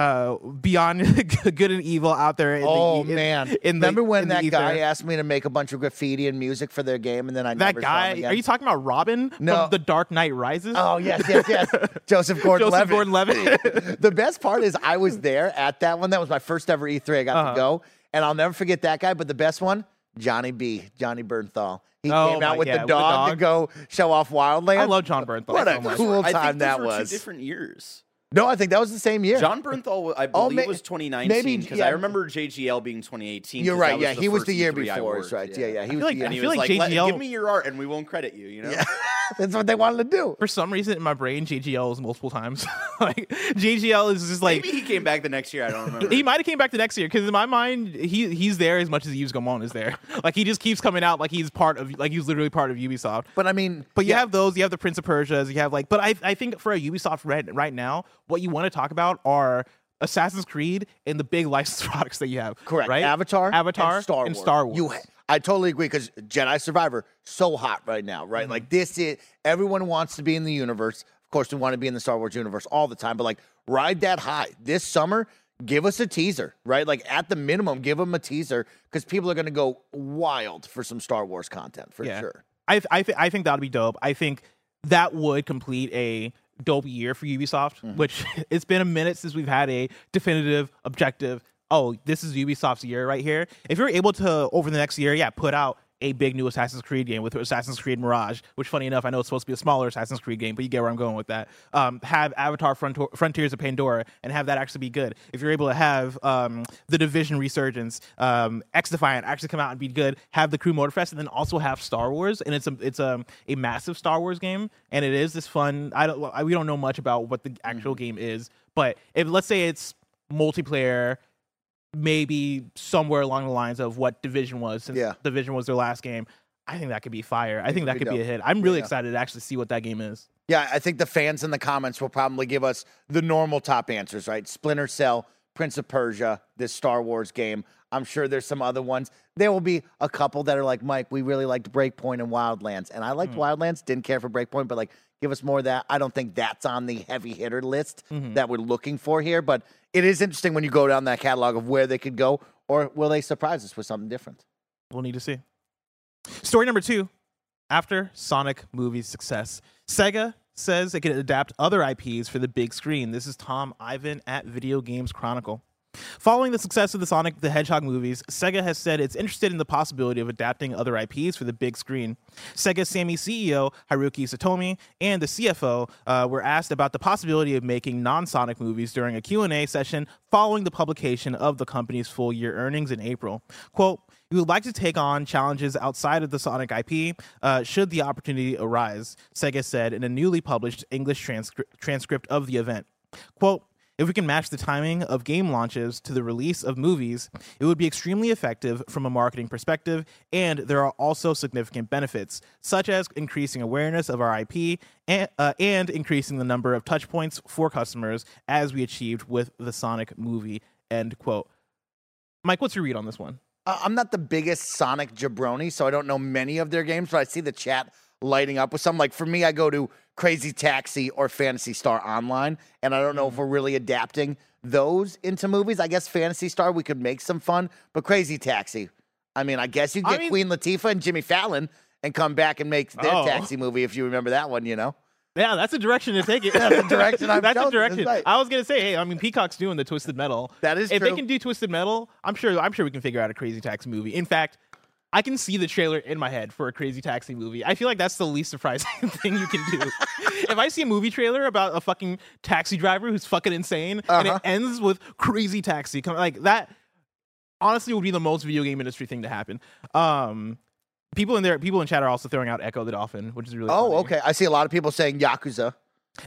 uh, Beyond [LAUGHS] Good and Evil out there. In oh the, in- man! in the- Remember when in that ether. guy asked me to make a bunch of graffiti and music for their game, and then I that never saw him guy? again? Are you talking about Robin No. from The Dark Knight Rises? Oh yes, yes, yes. [LAUGHS] Joseph Gordon-Levitt. Joseph Gordon-Levitt. [LAUGHS] the best part is I was there at that one. That was my first ever E3. I got Uh-huh. to go, and I'll never forget that guy. But the best one, Johnny B, Johnny Bernthal. He Oh, came out with, yeah, the with the dog, to go show off Wildlands. I love Jon Bernthal What a so much. cool I time think that were was. Two different years. No, I think that was the same year. Jon Bernthal, I Oh, believe, may- was 2019 maybe, because yeah. I remember JGL being 2018. You're right. Yeah, he was the year before. worked, right. Yeah, yeah. He feel was like- the And I he feel was like like, "Let- JGL "Give me your art, and we won't credit you." You know. year. [LAUGHS] That's what they wanted to do. For some reason in my brain, JGL is multiple times. [LAUGHS] like JGL is just like Maybe he came back the next year. I don't remember. he might have came back the next year because in my mind he he's there as much as Yves Gamon is there. [LAUGHS] Like he just keeps coming out like he's part of like he's literally part of Ubisoft. But I mean, But you yeah, have those, you have the Prince of Persia's, you have like, but I I think for a Ubisoft right right now, what you want to talk about are Assassin's Creed and the big [LAUGHS] licensed products that you have. correct. right? Avatar, Avatar, and Star and Wars. Star Wars. You, I totally agree because Jedi Survivor so hot right now, right? Mm-hmm. Like this is everyone wants to be in the universe. Of course, we want to be in the Star Wars universe all the time, but like ride that high this summer. Give us a teaser, right? Like at the minimum, give them a teaser because people are going to go wild for some Star Wars content for Yeah. sure. I I, th- I think that'd be dope. I think that would complete a dope year for Ubisoft, Mm-hmm. which [LAUGHS] it's been a minute since we've had a definitive, objective. Oh, this is Ubisoft's year right here. If you're able to over the next year, yeah, put out a big new Assassin's Creed game with Assassin's Creed Mirage, which funny enough, I know it's supposed to be a smaller Assassin's Creed game, but you get where I'm going with that. Um, have Avatar Fronto- Frontiers of Pandora and have that actually be good. If you're able to have um, the Division Resurgence, um, X Defiant actually come out and be good, have the Crew Motorfest, and then also have Star Wars, and it's a it's a, a massive Star Wars game, and it is this fun. I don't I- we don't know much about what the actual game is, but if let's say it's multiplayer maybe somewhere along the lines of what Division was, since Yeah. Division was their last game. I think that could be fire. I think that could be a hit. I'm really Yeah. excited to actually see what that game is. Yeah, I think the fans in the comments will probably give us the normal top answers, right? Splinter Cell, Prince of Persia, this Star Wars game. I'm sure there's some other ones. There will be a couple that are like, Mike, we really liked Breakpoint and Wildlands. And I liked hmm. Wildlands, didn't care for Breakpoint, but like, give us more of that. I don't think that's on the heavy hitter list mm-hmm. that we're looking for here. But it is interesting when you go down that catalog of where they could go, or will they surprise us with something different? We'll need to see. Story number two. After Sonic movie's success, Sega says it can adapt other IPs for the big screen. This is Tom Ivan at Video Games Chronicle. Following the success of the Sonic the Hedgehog movies, Sega has said it's interested in the possibility of adapting other IPs for the big screen. Sega's Sammy CEO Haruki Satomi and the CFO uh, were asked about the possibility of making non-Sonic movies during a Q&A session following the publication of the company's full year earnings in April. Quote, we would like to take on challenges outside of the Sonic IP uh, should the opportunity arise, Sega said in a newly published English transcri- transcript of the event. Quote, if we can match the timing of game launches to the release of movies, it would be extremely effective from a marketing perspective, and there are also significant benefits, such as increasing awareness of our IP and, uh, and increasing the number of touch points for customers, as we achieved with the Sonic movie. End quote. Mike, what's your read on this one? Uh, I'm not the biggest Sonic jabroni, so I don't know many of their games, but I see the chat lighting up with some. Like for me, I go to Crazy Taxi or Phantasy Star Online, and I don't know if mm. we're really adapting those into movies. I guess Fantasy Star we could make some fun, but Crazy Taxi, I mean, I guess you I get mean- Queen Latifah and Jimmy Fallon and come back and make their Oh. taxi movie if you remember that one, you know. Yeah, that's a direction to take it. [LAUGHS] That's the direction [LAUGHS] I'm That's a telling you, that's direction. right. I was gonna say, hey, I mean, Peacock's doing the Twisted Metal. That is if true. they can do Twisted Metal, I'm sure. I'm sure we can figure out a Crazy Taxi movie. In fact, I can see the trailer in my head for a Crazy Taxi movie. I feel like that's the least surprising [LAUGHS] thing you can do. if I see a movie trailer about a fucking taxi driver who's fucking insane and Uh-huh. it ends with Crazy Taxi, come like that. Honestly, would be the most video game industry thing to happen. Um, people in there, people in chat are also throwing out Ecco the Dolphin, which is really Oh, funny. okay. I see a lot of people saying Yakuza.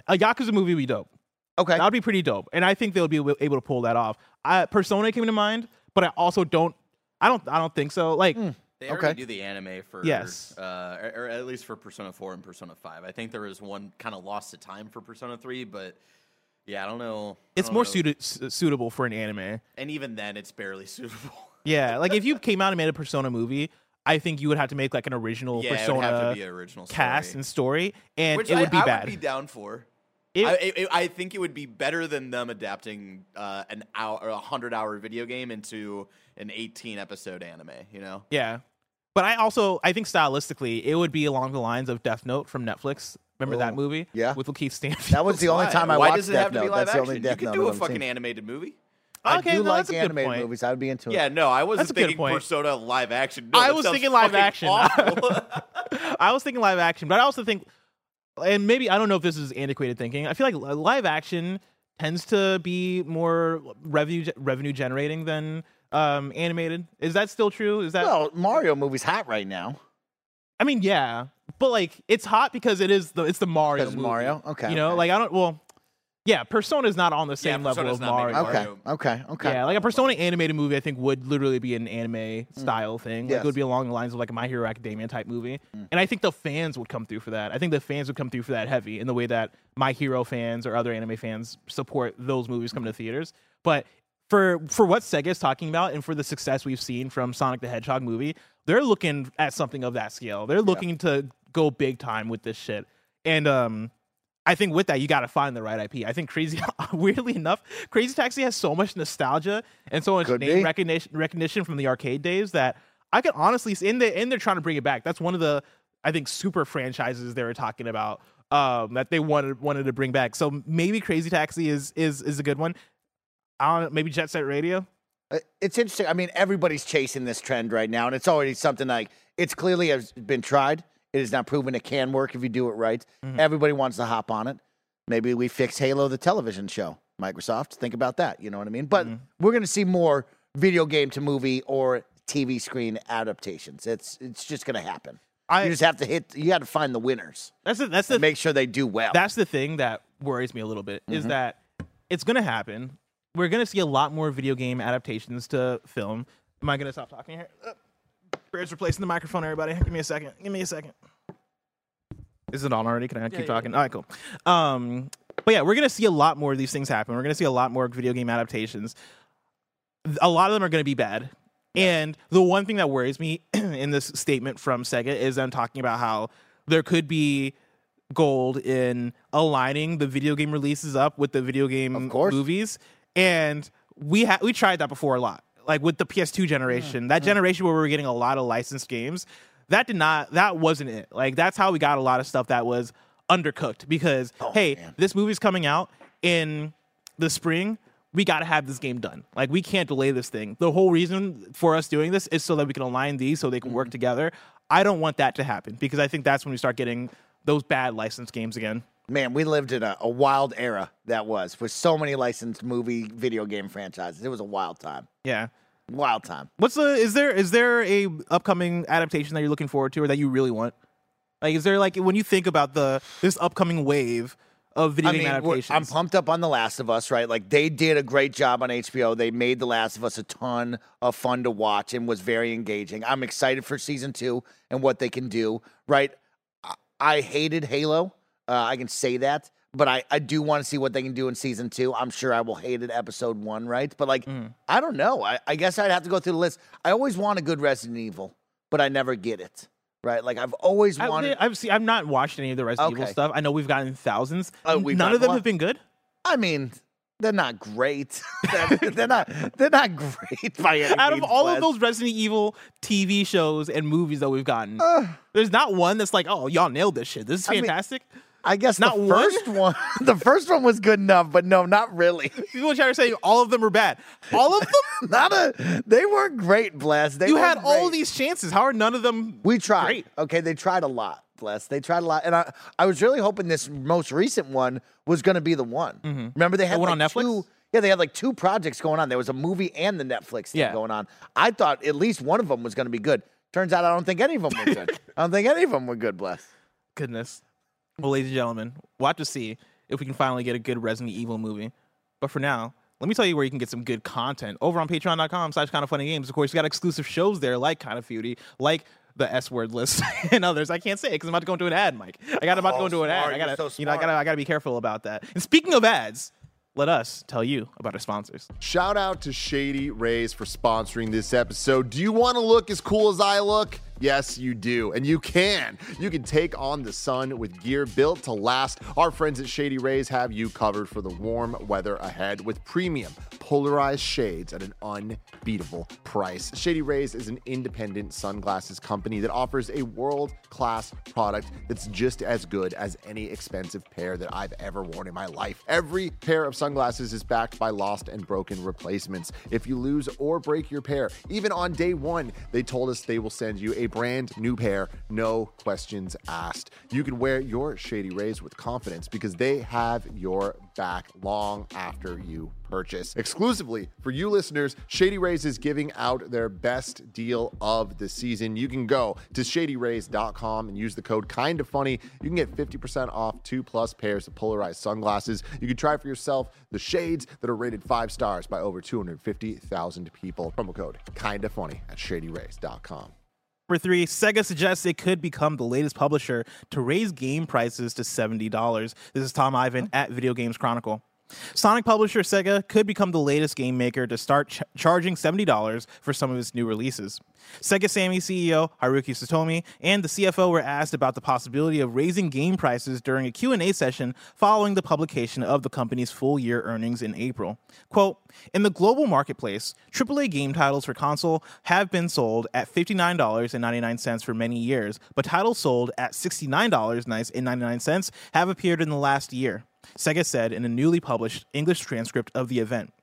A Yakuza movie would be dope. Okay. That would be pretty dope, and I think they'll be able able to pull that off. I, Persona came to mind, but I also don't. I don't. I don't think so. Like, They Okay. already do the anime for Yes. uh, or, or at least for Persona 4 and Persona 5. I think there was one kind of lost to time for Persona 3, but yeah, I don't know. I it's don't more know. suitable for an anime. and even then, it's barely [LAUGHS] suitable. Yeah, like if you came out and made a Persona movie, I think you would have to make like an original yeah, it Persona would have to be an original story. cast and story, and Which it would I, be I bad. would be down for. It- I, I, I think it would be better than them adapting uh, an hour, or a hundred hour video game into an eighteen episode anime. You know, yeah, but I also I think stylistically it would be along the lines of Death Note from Netflix. Remember that Oh, movie? yeah. with Lakeith Stanfield. that was the only [LAUGHS] time I Why watched does it Death have to be Note. live That's the only action? Death you Note could do a I've fucking seen. animated movie. I Okay, do no, like that's a good animated point. movies. I would be into it. Yeah, no, I wasn't That's a good thinking point. Persona live action. No, I was thinking live action. [LAUGHS] I was thinking live action, but I also think, and maybe I don't know if this is antiquated thinking. I feel like live action tends to be more revenue revenue generating than um, animated. Is that still true? Is that? Well, Mario movie's hot right now. I mean, yeah, but like it's hot because it is the it's the Mario. Because movie. Mario? Okay, You know, okay. like I don't. Well, yeah, Persona's not on the Yeah, same level Persona's of Mario. Okay, okay, okay. Yeah, like a Persona animated movie, I think would literally be an anime style thing. Like Yes. it would be along the lines of like a My Hero Academia type movie, and I think the fans would come through for that. I think the fans would come through for that heavy in the way that My Hero fans or other anime fans support those movies coming to theaters. But for for what Sega is talking about and for the success we've seen from Sonic the Hedgehog movie, they're looking at something of that scale. They're looking to go big time with this shit, and um. I think with that you got to find the right IP. I think Crazy, [LAUGHS] weirdly enough, Crazy Taxi has so much nostalgia and so much Could name be. recognition recognition from the arcade days that I could honestly in the and they're trying to bring it back. That's one of the I think super franchises they were talking about um, that they wanted wanted to bring back. So maybe Crazy Taxi is is is a good one. I don't know. Maybe Jet Set Radio. Uh, It's interesting. I mean, everybody's chasing this trend right now, and it's already something like it's clearly has been tried. It is now proven it can work if you do it right. Mm-hmm. Everybody wants to hop on it. Maybe we fix Halo, the television show. Microsoft, think about that. You know what I mean? But Mm-hmm. we're going to see more video game to movie or TV screen adaptations. It's it's just going to happen. I you just have to hit. You got to find the winners. that's the, that's the make sure they do well. that's the thing that worries me a little bit Mm-hmm. is that it's going to happen. We're going to see a lot more video game adaptations to film. Am I going to stop talking here? Uh, Bear's replacing the microphone, everybody. Give me a second. Give me a second. Is it on already? Can I keep talking? All right, cool. Um, but yeah, we're gonna see a lot more of these things happen. We're gonna see a lot more video game adaptations. A lot of them are gonna be bad. And the one thing that worries me [CLEARS THROAT] in this statement from Sega is them talking about how there could be gold in aligning the video game releases up with the video game Of course. movies. And we ha- we tried that before a lot. Like with the PS2 mm-hmm. generation, that mm-hmm. generation where we were getting a lot of licensed games, that did not that wasn't it. Like that's how we got a lot of stuff that was undercooked because oh, hey, man. this movie's coming out in the spring. We got to have this game done. Like we can't delay this thing. The whole reason for us doing this is so that we can align these so they can work mm-hmm. together. I don't want that to happen because I think that's when we start getting those bad licensed games again. Man, we lived in a, a wild era that was with so many licensed movie video game franchises. It was a wild time. Yeah. Wild time. What's the is there is there a upcoming adaptation that you're looking forward to or that you really want? Like is there like when you think about the this upcoming wave of video I game mean, adaptations? I'm pumped up on The Last of Us, right? Like they did a great job on HBO. They made The Last of Us a ton of fun to watch and was very engaging. I'm excited for season two and what they can do, right? I, I hated Halo. Uh, I can say that, but I, I do want to see what they can do in season two. I'm sure I will hate it episode one, right? But like, Mm. I don't know. I, I guess I'd have to go through the list. I always want a good Resident Evil, but I never get it, right? Like I've always wanted. I've seen, I've not watched any of the Resident Evil stuff. I know we've gotten thousands. Oh, we've None of them what? have been good. I mean, they're not great. [LAUGHS] they're, [LAUGHS] they're not. They're not great by any Out of all Bless. of those Resident Evil TV shows and movies that we've gotten, there's not one that's like, oh, y'all nailed this shit. This is I mean- fantastic. I guess not the first one. [LAUGHS] The first one was good enough, but no, not really. People try to say all of them were bad. All of them? [LAUGHS] Not a. They weren't great, Bless. They you had all these chances. How are none of them? We tried. Great. Okay, they tried a lot, Bless. They tried a lot, and I, I was really hoping this most recent one was going to be the one. Mm-hmm. Remember they had one like on Netflix? two. Yeah, they had like two projects going on. There was a movie and the Netflix thing Yeah. going on. I thought at least one of them was going to be good. Turns out I don't think any of them were good. [LAUGHS] I don't think any of them were good, Bless. Goodness. Well, ladies and gentlemen, we'll have to see if we can finally get a good Resident Evil movie. But for now, let me tell you where you can get some good content over on patreon.com slash kind of funny games. Of course, you got exclusive shows there like Kind of Feudy, like the S word list [LAUGHS] and others. I can't say it because I'm about to go into an ad, Mike. I got about to Oh, go into an ad. I gotta, so you know, I gotta, I gotta be careful about that. And speaking of ads, let us tell you about our sponsors. Shout out to Shady Rays for sponsoring this episode. Do you want to look as cool as I look? Yes, you do. And you can. You can take on the sun with gear built to last. Our friends at Shady Rays have you covered for the warm weather ahead with premium polarized shades at an unbeatable price. Shady Rays is an independent sunglasses company that offers a world class product that's just as good as any expensive pair that I've ever worn in my life. Every pair of sunglasses is backed by lost and broken replacements. If you lose or break your pair, even on day one, they told us they will send you a brand new pair, no questions asked. You can wear your Shady Rays with confidence because they have your back long after you purchase. Exclusively for you listeners, Shady Rays is giving out their best deal of the season. You can go to shadyrays.com and use the code kind of funny. You can get 50% off two plus pairs of polarized sunglasses. You can try for yourself the shades that are rated five stars by over 250,000 people. Promo code kind of funny at shadyrays.com. Number three, Sega suggests it could become the latest publisher to raise game prices to $70. This is Tom Ivan at Video Games Chronicle. Sonic publisher Sega could become the latest game maker to start ch- charging $70 for some of its new releases. Sega Sammy CEO Haruki Satomi and the CFO were asked about the possibility of raising game prices during a Q&A session following the publication of the company's full-year earnings in April. Quote, "In the global marketplace, AAA game titles for console have been sold at $59.99 for many years, but titles sold at $69.99 have appeared in the last year." Sega said in a newly published English transcript of the event.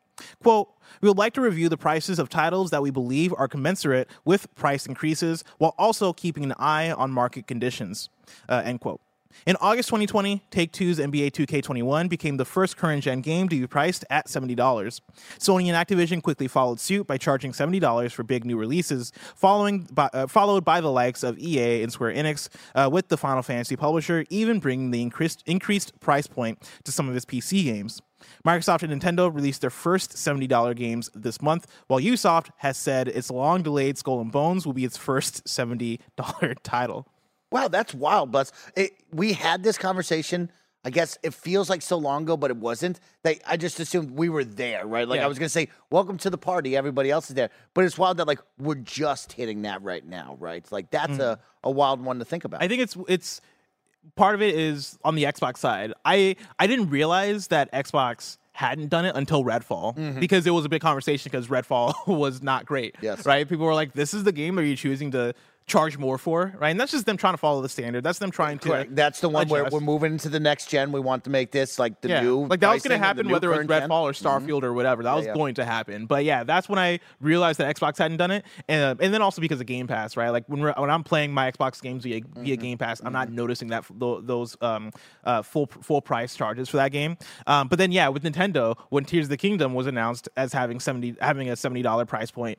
Quote, we would like to review the prices of titles that we believe are commensurate with price increases while also keeping an eye on market conditions. Uh, end quote. In August 2020, Take Two's NBA 2K21 became the first current gen game to be priced at $70. Sony and Activision quickly followed suit by charging $70 for big new releases, following by, uh, followed by the likes of EA and Square Enix, uh, with the Final Fantasy publisher even bringing the increased, increased price point to some of its PC games. Microsoft and Nintendo released their first $70 games this month, while Ubisoft has said its long delayed Skull and Bones will be its first $70 [LAUGHS] title. Wow, that's wild, Buzz. It, we had this conversation. I guess it feels like so long ago, but it wasn't. They, I just assumed we were there, right? Like Yeah. I was gonna say, "Welcome to the party." Everybody else is there, but it's wild that like we're just hitting that right now, right? Like that's a, a wild one to think about. Mm. I think it's it's part of it is on the Xbox side. I I didn't realize that Xbox hadn't done it until Redfall because it was a big conversation because Redfall [LAUGHS] was not great. Yes. Right? People were like, "This is the game Are you're choosing to charge more for," right? And that's just them trying to follow the standard. That's them trying to. Correct. That's the one where we're moving into the next gen. We want to make this like the yeah. new. like that was going to happen whether it was current gen. Redfall or Starfield or whatever. That was yeah. going to happen. But yeah, that's when I realized that Xbox hadn't done it, and and then also because of Game Pass, right? Like when when I'm playing my Xbox games via via Mm-hmm. Game Pass, I'm not noticing that those um uh full full price charges for that game. Um, but then yeah, with Nintendo, when Tears of the Kingdom was announced as having seventy having a seventy dollar price point,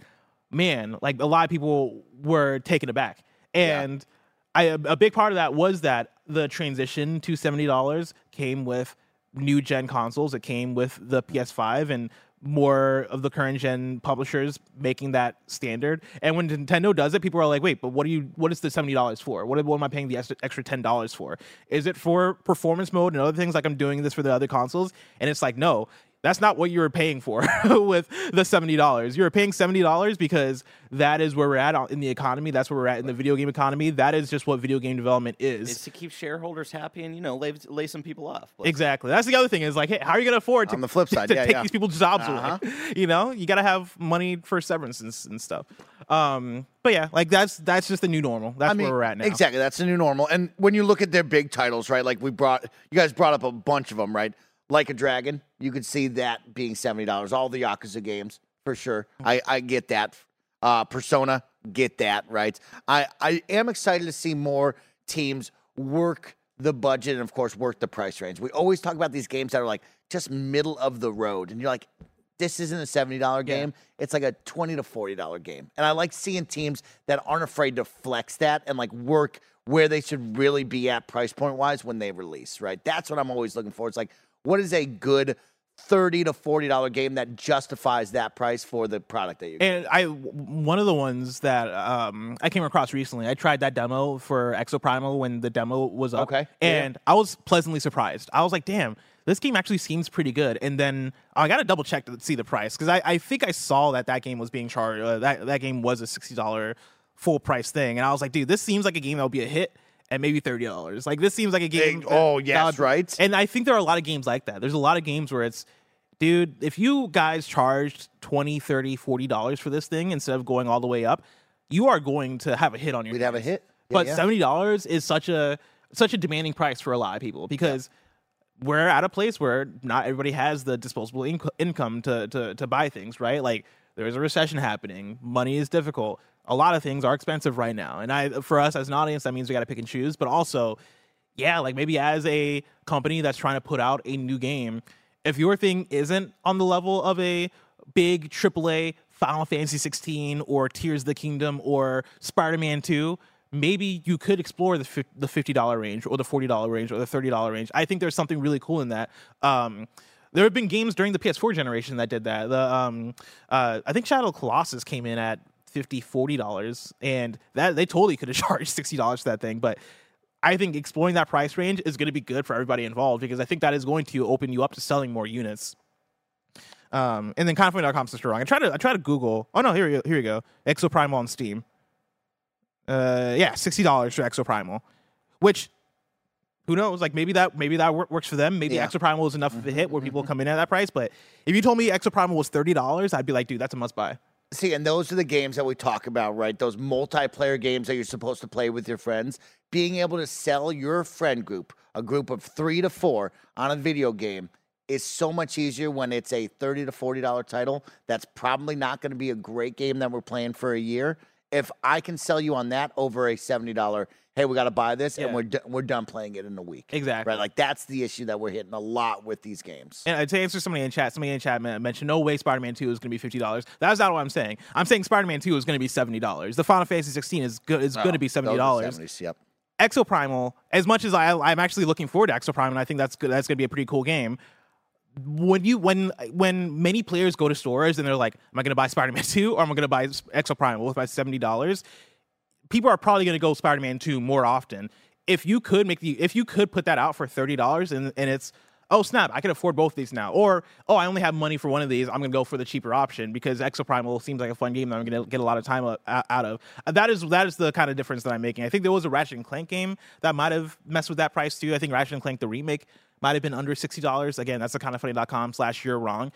man, like a lot of people were taken aback, and I a big part of that was that the transition to seventy dollars came with new gen consoles. It came with the PS5 and more of the current gen publishers making that standard. And when Nintendo does it, people are like, "Wait, but what do you? What is the seventy dollars for? What, what am I paying the extra, extra ten dollars for? Is it for performance mode and other things like I'm doing this for the other consoles?" And it's like, no. That's not what you were paying for [LAUGHS] with the seventy dollars. You were paying seventy dollars because that is where we're at in the economy. That's where we're at in the video game economy. That is just what video game development is. It's to keep shareholders happy and you know lay, lay some people off. But Exactly. That's the other thing is like, hey, how are you going to afford to, On the flip [LAUGHS] side, to yeah, take yeah. these people's jobs Uh-huh. away? [LAUGHS] You know, you got to have money for severance and, and stuff. Um, but yeah, like that's that's just the new normal. That's I mean, where we're at now. Exactly. That's the new normal. And when you look at their big titles, right? Like we brought, you guys brought up a bunch of them, right? Like a Dragon, you could see that being seventy dollars. All the Yakuza games, for sure. I I get that. Uh, Persona, get that right. I I am excited to see more teams work the budget and of course work the price range. We always talk about these games that are like just middle of the road, and you're like, this isn't a seventy dollar game. It's like a twenty to forty dollar game, and I like seeing teams that aren't afraid to flex that and like work where they should really be at price point wise when they release. Right, that's what I'm always looking for. It's like, what is a good thirty to forty dollar game that justifies that price for the product that you? And I, one of the ones that um, I came across recently, I tried that demo for Exoprimal when the demo was up. Okay. Yeah. And I was pleasantly surprised. I was like, damn, this game actually seems pretty good. And then I got to double check to see the price because I, I think I saw that that game was being charged. Uh, that that game was a sixty dollar full price thing, and I was like, dude, this seems like a game that will be a hit. At maybe thirty dollars. Like this seems like a game. Hey, oh, yes, right? And I think there are a lot of games like that. There's a lot of games where it's, dude, if you guys charged 20 30 40 dollars for this thing instead of going all the way up, you are going to have a hit on your. We'd have a hit. Yeah, but yeah. seventy dollars is such a such a demanding price for a lot of people because. We're at a place where not everybody has the disposable inc- income to, to to buy things, right? Like there's a recession happening, money is difficult. A lot of things are expensive right now, and I for us as an audience, that means we got to pick and choose. But also, yeah, like maybe as a company that's trying to put out a new game, if your thing isn't on the level of a big AAA Final Fantasy 16 or Tears of the Kingdom or Spider-Man 2, maybe you could explore the the $50 range or the $40 range or the $30 range. I think there's something really cool in that. Um, there have been games during the PS4 generation that did that. The um, uh, I think Shadow Colossus came in at 50 40 dollars and that they totally could have [LAUGHS] charged 60 dollars for that thing but I think exploring that price range is going to be good for everybody involved because I think that is going to open you up to selling more units. Um, and then confident.com sister wrong. I try to I try to Google. Oh no, here we go. Here we go. Exoprimal on Steam. Uh, yeah, sixty dollars for Exoprimal, which who knows? Like maybe that maybe that works for them. Maybe Yeah. Exoprimal is enough of a hit where people come in at that price. But if you told me Exoprimal was thirty dollars, I'd be like, dude, that's a must buy. See, and those are the games that we talk about, right? Those multiplayer games that you're supposed to play with your friends. Being able to sell your friend group, a group of three to four, on a video game is so much easier when it's a thirty to forty dollar title. That's probably not going to be a great game that we're playing for a year. If I can sell you on that over a seventy dollar, hey, we got to buy this, Yeah. and we're do- we're done playing it in a week. Exactly. right? Like that's the issue that we're hitting a lot with these games. And uh, to answer somebody in chat, somebody in chat men- mentioned no way Spider-Man 2 is going to be fifty dollars. That's not what I'm saying. I'm saying Spider-Man 2 is going to be seventy dollars. The Final Fantasy 16 is good is going to be seventy dollars. 70s, Yep. Exoprimal, as much as I, I'm actually looking forward to Exoprimal, and I think that's good. That's going to be a pretty cool game. When you when when many players go to stores and they're like, "Am I going to buy Spider-Man [LAUGHS] 2 or am I going to buy Exoprimal with my seventy dollars?" People are probably going to go Spider-Man 2 more often. If you could make the if you could put that out for $30 and and it's oh snap, I can afford both these now. Or oh, I only have money for one of these. I'm going to go for the cheaper option because Exoprimal seems like a fun game that I'm going to get a lot of time out of. Uh, That is that is the kind of difference that I'm making. I think there was a Ratchet and Clank game that might have messed with that price too. I think Ratchet and Clank the remake might have been under sixty dollars. Again, that's the kind of funny.com slash you're wrong.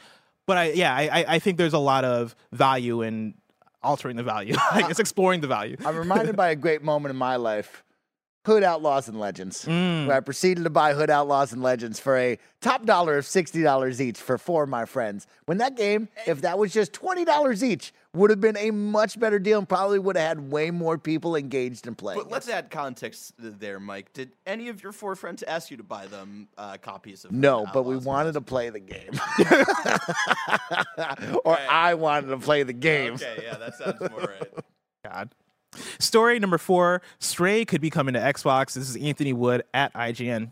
But I yeah, I- I think there's a lot of value in altering the value. [LAUGHS] like it's exploring the value. I'm reminded by a great moment in my life. Hood Outlaws and Legends, Mm. where I proceeded to buy Hood Outlaws and Legends for a top dollar of $60 each for four of my friends. When that game, if that was just $20 each, would have been a much better deal and probably would have had way more people engaged in playing. But let's add context there, Mike. Did any of your four friends ask you to buy them uh, copies of? No, but we Outlaws? wanted to play the game. [LAUGHS] [LAUGHS] or I wanted to play the game. Okay, yeah, that sounds more right. [LAUGHS] God. Story number four Stray could be coming to Xbox. This is Anthony Wood at IGN.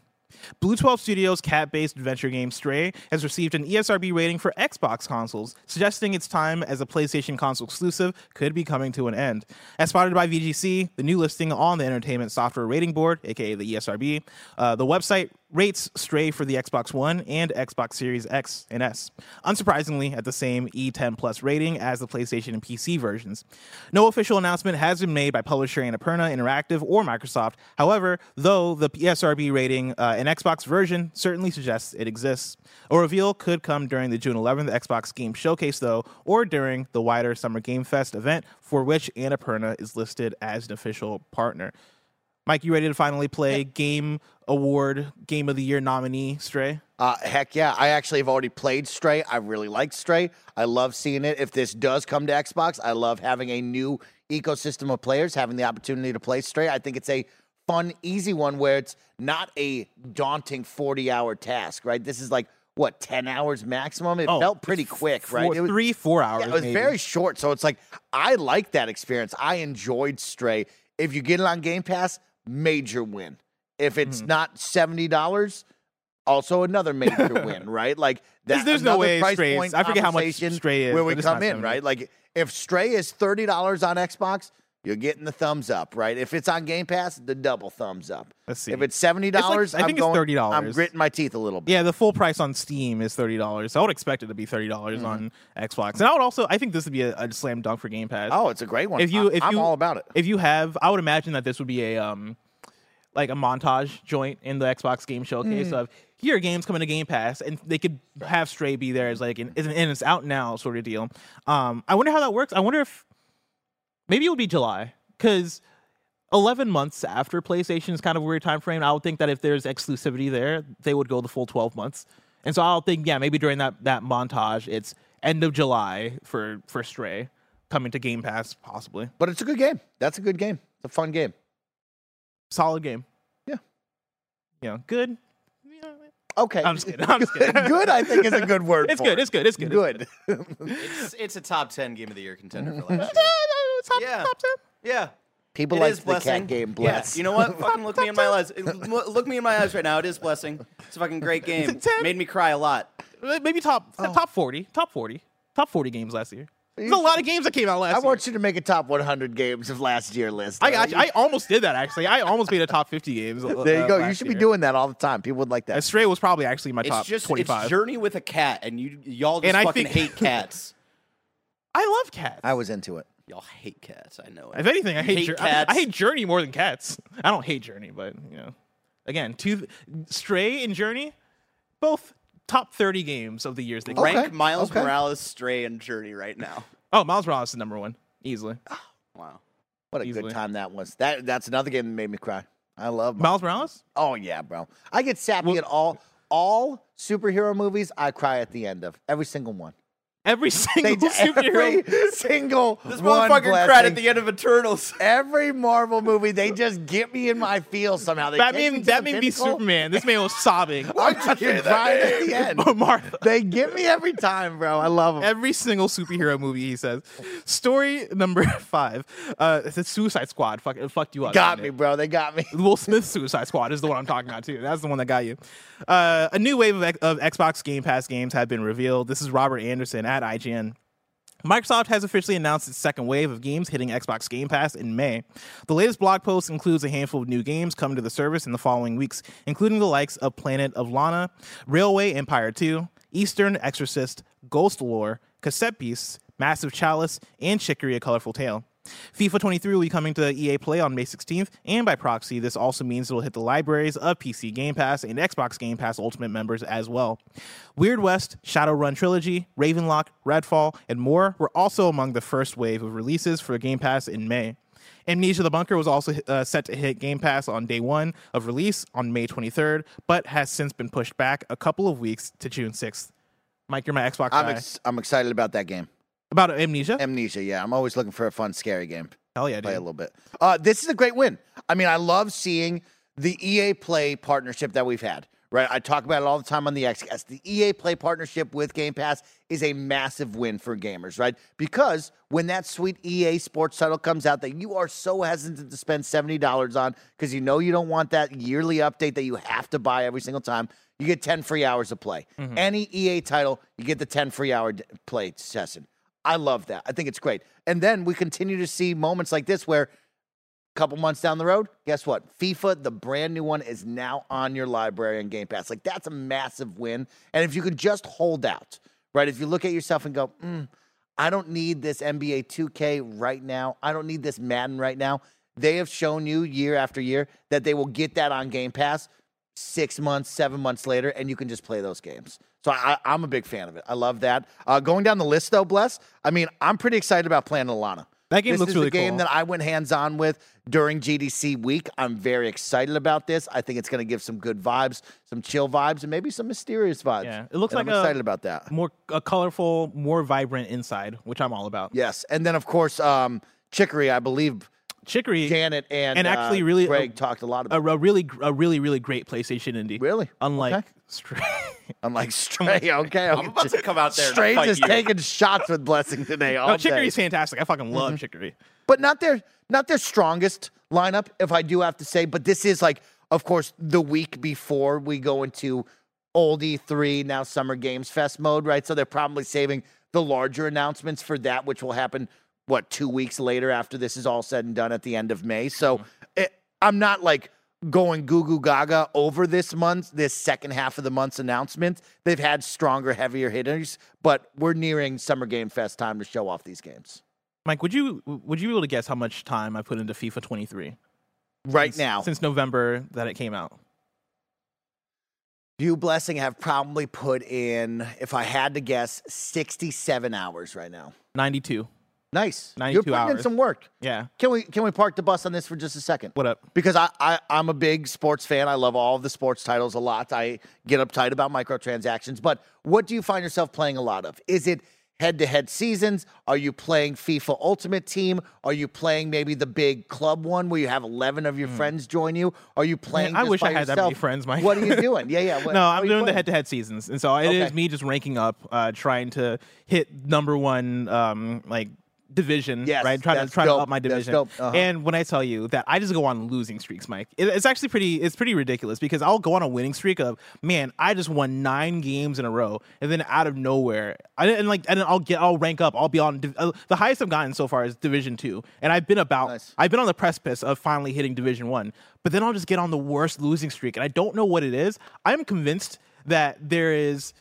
Blue 12 Studios' cat based adventure game Stray has received an ESRB rating for Xbox consoles, suggesting its time as a PlayStation console exclusive could be coming to an end. As spotted by VGC, the new listing on the Entertainment Software Rating Board, aka the ESRB, uh, the website rates Stray for the Xbox One and Xbox Series X and S. Unsurprisingly, at the same E10 Plus rating as the PlayStation and PC versions. No official announcement has been made by publisher Annapurna Interactive or Microsoft. However, though the ESRB rating uh, an Xbox version certainly suggests it exists. A reveal could come during the June 11th Xbox Game Showcase, though, or during the wider Summer Game Fest event, for which Annapurna is listed as an official partner. Mike, you ready to finally play Game Award Game of the Year nominee Stray? Uh, heck yeah. I actually have already played Stray. I really like Stray. I love seeing it. If this does come to Xbox, I love having a new ecosystem of players, having the opportunity to play Stray. I think it's a fun, easy one where it's not a daunting 40 hour task, right? This is like, what, 10 hours maximum? It Oh, felt pretty quick, right? It was- three, four hours. Yeah, it was maybe. very short. So it's like, I like that experience. I enjoyed Stray. If you get it on Game Pass, major win. If it's Mm-hmm. not $70, also another major [LAUGHS] win, right? Like that. there's no way price Stray is- point I forget how much Stray is, Where we come in, 70. right? Like if Stray is thirty dollars on Xbox, you're getting the thumbs up, right? If it's on Game Pass, the double thumbs up. Let's see. If it's seventy dollars, I think it's I'm going, $30. I'm gritting my teeth a little bit. Yeah, the full price on Steam is thirty dollars. I would expect it to be thirty dollars Mm-hmm. on Xbox, and I would also. I think this would be a, a slam dunk for Game Pass. Oh, it's a great one. if you, if I'm you, all about it. If you have, I would imagine that this would be a um, like a montage joint in the Xbox Game Showcase Mm. of here games coming to Game Pass, and they could have Stray be there as like an, as an and it's out now sort of deal. Um, I wonder how that works. I wonder if maybe it would be July because. 11 months after PlayStation is kind of a weird time frame. I would think that if there's exclusivity there, they would go the full 12 months. And so I'll think, yeah, maybe during that that montage, it's end of July for for Stray coming to Game Pass, possibly. But it's a good game. That's a good game. It's a fun game. Solid game. Yeah. You know, good. Okay. I'm just kidding. I'm just kidding. [LAUGHS] good, I think, is a good word. It's for good. it. It's good. It's good. Good. It's it's a top ten game of the year contender for [LAUGHS] last [LAUGHS] year. Top, Yeah. top 10. Yeah. People It like the blessing. cat game. Bless. Yeah, you know what? Fucking look me in my eyes. Look me in my eyes right now. It is blessing. It's a fucking great game. It's a 10. Made me cry a lot. Maybe top Oh. top 40. Top 40. Top 40 games last year. There's a lot of games that came out last I year. want you to make a top 100 games of last year list. I got you. I almost did that actually. I almost made a top 50 games. uh, there you uh, go. You should year. be doing that all the time. People would like that. Stray was probably actually my It's top just 25. it's Journey with a cat, and you y'all just And I fucking think- hate cats. [LAUGHS] I love cats. I was into it. y'all hate cats. I know it. If anything, I You hate, hate Jour- I, cats. I hate Journey more than cats. [LAUGHS] I don't hate Journey, but you know, again, two Stray and Journey, both top 30 games of the years they came. Rank Okay, Miles okay. Morales, Stray, and Journey right now. Oh, Miles Morales is number one easily. Oh, wow. What a Easily. good time that was. That That's another game that made me cry. I love Miles Morales. Oh, yeah, bro. I get sappy Well- at all. All superhero movies, I cry at the end of. Every single one. Every single They superhero. Every single [LAUGHS] This one motherfucker cried at the end of Eternals. [LAUGHS] Every Marvel movie, they just get me in my feel somehow. They take me Batman, to Batman the. Superman. This man was sobbing. [LAUGHS] I'm fucking crying at the end. Martha. They get me every time, bro. I love them. Every single superhero movie, he says. Story number five. Uh, it's a Suicide Squad. Fuck, it fucked you up. got me, it? bro. They got me. Will Smith's Suicide Squad is the one I'm talking about too. That's the one that got you. Uh, a new wave of, of Xbox Game Pass games have been revealed. This is Robert Anderson at IGN. Microsoft has officially announced its second wave of games hitting Xbox Game Pass in May. The latest blog post includes a handful of new games coming to the service in the following weeks, including the likes of Planet of Lana, Railway Empire 2, Eastern Exorcist, Ghostlore, Cassette Beasts, Massive Chalice, and Chicory A Colorful Tale. FIFA 23 will be coming to EA Play on May 16th, and by proxy, this also means it will hit the libraries of PC Game Pass and Xbox Game Pass Ultimate members as well. Weird West, Shadowrun Trilogy, Ravenlock, Redfall, and more were also among the first wave of releases for Game Pass in May. Amnesia the Bunker was also uh, set to hit Game Pass on day one of release on May 23rd, but has since been pushed back a couple of weeks to June 6th. Mike, you're my Xbox I'm guy. ex- I'm excited about that game. About Amnesia? Amnesia, yeah. I'm always looking for a fun, scary game. Hell yeah, Play a little bit. Uh, this is a great win. I mean, I love seeing the EA Play partnership that we've had. Right, I talk about it all the time on the XCast. The EA Play partnership with Game Pass is a massive win for gamers, right? Because when that sweet EA Sports title comes out that you are so hesitant to spend seventy dollars on because you know you don't want that yearly update that you have to buy every single time, you get ten free hours of play. Any EA title, you get the ten free hour play session. I love that. I think it's great. And then we continue to see moments like this where a couple months down the road, guess what? FIFA, the brand new one, is now on your library and Game Pass. Like that's a massive win. And if you could just hold out, right? If you look at yourself and go, mm, I don't need this NBA 2K right now. I don't need this Madden right now. They have shown you year after year that they will get that on Game Pass six months, seven months later, and you can just play those games. So I, I'm a big fan of it. I love that. Uh, going down the list though, bless. I mean, I'm pretty excited about playing Alana. That game looks really good. this looks is really the game cool. that I went hands on with during GDC week. I'm very excited about this. I think it's going to give some good vibes, some chill vibes, and maybe some mysterious vibes. Yeah, it looks And like I'm a- excited about that. More a colorful, more vibrant inside, which I'm all about. Yes, and then of course, um, Chicory. I believe Chicory, Janet and and actually uh, really- Greg talked a lot a, about. a really, a really, really great PlayStation indie. Really? Unlike Okay. Stray. [LAUGHS] [LAUGHS] I'm Stray. Okay, I'm about to come out there. and Stray fight you. taking shots with Blessing today. [LAUGHS] All no, day. Chicory's fantastic. I fucking love Chicory. but not their not their strongest lineup, if I do have to say. But this is like, of course, the week before we go into old E3 now Summer Games Fest mode, right? So they're probably saving the larger announcements for that, which will happen what two weeks later after this is all said and done at the end of May. So it, I'm not like going goo goo gaga over this month, this second half of the month's announcements. They've had stronger, heavier hitters, but we're nearing Summer Game Fest time to show off these games. Mike, would you would you be able to guess how much time I put into FIFA 23 Right since, now, since November that it came out? You blessing have probably put in, if I had to guess, sixty-seven hours right now. 92. Nice. 92 You're putting in some work. Yeah. Can we can we park the bus on this for just a second? What up? Because I, I I'm a big sports fan. I love all of the sports titles a lot. I get uptight about microtransactions. But what do you find yourself playing a lot of? Is it head-to-head seasons? Are you playing FIFA Ultimate Team? Are you playing maybe the big club one where you have 11 of your friends join you? Are you playing? Hmm. I wish I had that many friends, Mike. What are you doing? [LAUGHS] Yeah, yeah. What, no, I'm doing the head-to-head seasons, and so it is Okay. me just ranking up, uh, trying to hit number one, um, like division, Yes, right? Trying to trying to up my division. Uh-huh. And when I tell you that I just go on losing streaks, Mike, it, it's actually pretty. It's pretty ridiculous because I'll go on a winning streak of man, I just won nine games in a row, and then out of nowhere, I and like, and then I'll get, I'll rank up, I'll be on uh, the highest I've gotten so far is Division Two, and I've been about, Nice. I've been on the precipice of finally hitting Division One, but then I'll just get on the worst losing streak, and I don't know what it is. I'm convinced that there is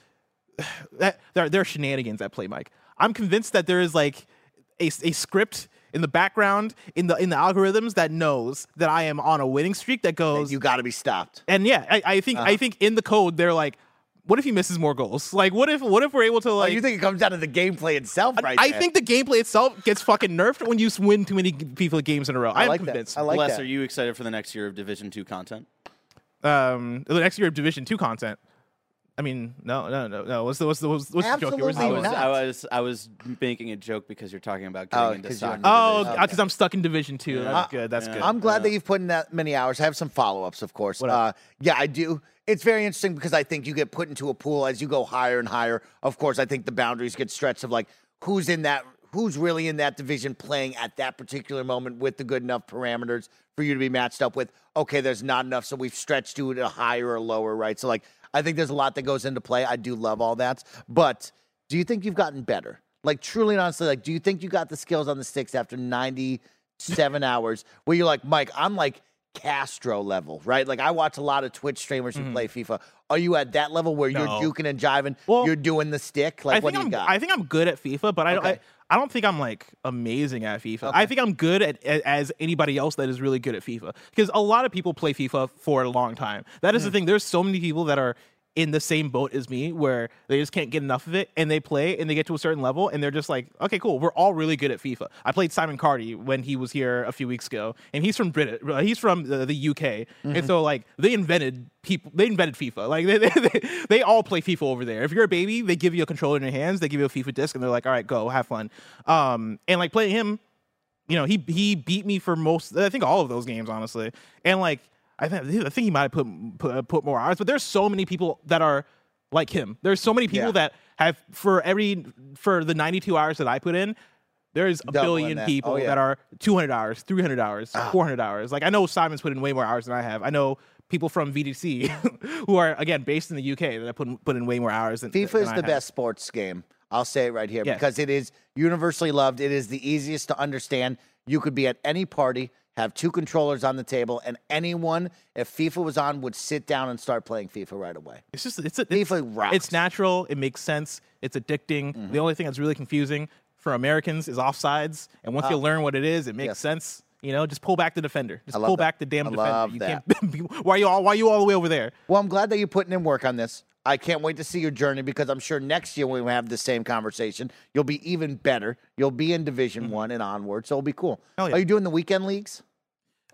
[SIGHS] that there, there are shenanigans at play, Mike. I'm convinced that there is like a, a script in the background in the in the algorithms that knows that I am on a winning streak that goes You got to be stopped. and yeah, I, I think Uh-huh. I think in the code they're like, what if he misses more goals? Like what if what if we're able to Oh, like you think it comes down to the gameplay itself, right? I there? think the gameplay itself gets fucking nerfed when you win too many FIFA games in a row. I'm like that. convinced. I like Bless, that. are you excited for the next year of Division Two content? um, the next year of Division Two content. I mean, no, no, no, no. What's the what's the what's, what's the joke here? Where's the I joke? was. I was I was making a joke because you're talking about getting Oh, into 'cause you're soccer. Oh, division. because I'm stuck in Division Two. That's good. That's Yeah. good. I'm glad that you've put in that many hours. I have some follow ups, of course. What Uh, yeah, I do. It's very interesting because I think you get put into a pool as you go higher and higher. Of course, I think the boundaries get stretched of like who's in that, who's really in that division playing at that particular moment with the good enough parameters for you to be matched up with. Okay, there's not enough, so we've stretched you to it a higher or lower, right? So like, I think there's a lot that goes into play. I do love all that, but do you think you've gotten better? Like truly and honestly, like, do you think you got the skills on the sticks after 97 hours where you're like, Mike, I'm like Castro level, right? Like I watch a lot of Twitch streamers who play FIFA. Are you at that level where you're Mm-hmm. Juking and jiving? Well, you're doing the stick? Like I what do you I'm, got? I think I'm good at FIFA, but I don't. Okay. I, I don't think I'm like amazing at FIFA. Okay. I think I'm good at, at as anybody else that is really good at FIFA because a lot of people play FIFA for a long time. That is the Hmm. thing. There's so many people that are in the same boat as me where they just can't get enough of it and they play and they get to a certain level and they're just like, okay, cool. We're all really good at FIFA. I played Simon Cardy when he was here a few weeks ago and he's from Brit. He's from the, the UK Mm-hmm. and so like they invented people. They invented FIFA. Like [LAUGHS] they, they, they, they all play FIFA over there. If you're a baby, they give you a controller in your hands. They give you a FIFA disc and they're like, all right, go have fun. Um, and like playing him, you know, he he beat me for most. I think all of those games, honestly. And like, I think I think he might have put put, put more hours. But there's so many people that are like him. There's so many people Yeah. that have for every for the 92 hours that I put in. There's a Doubling billion that. people Oh, yeah. Ah. that are 200 hours, 300 hours, 400 hours. Like I know Simon's put in way more hours than I have. I know people from VGC [LAUGHS] who are again based in the UK that have put in, put in way more hours than FIFA than is I the have. best sports game. I'll say it right here Yes. because it is universally loved. It is the easiest to understand. You could be at any party, have two controllers on the table, and anyone, if FIFA was on, would sit down and start playing FIFA right away. It's just it's a, it's, FIFA rocks. it's natural. It makes sense. It's addicting. Mm-hmm. The only thing that's really confusing for Americans is offsides. And once you learn what it is, it makes Ah. Yes. sense. You know, just pull back the defender. Just pull that. back the damn I defender. you that. [LAUGHS] can't. Why are you all? Why are you all the way over there? Well, I'm glad that you're putting in work on this. I can't wait to see your journey because I'm sure next year when we have the same conversation, you'll be even better. You'll be in Division One and onward, so it'll be cool. Mm-hmm. Yeah. Are you doing the weekend leagues?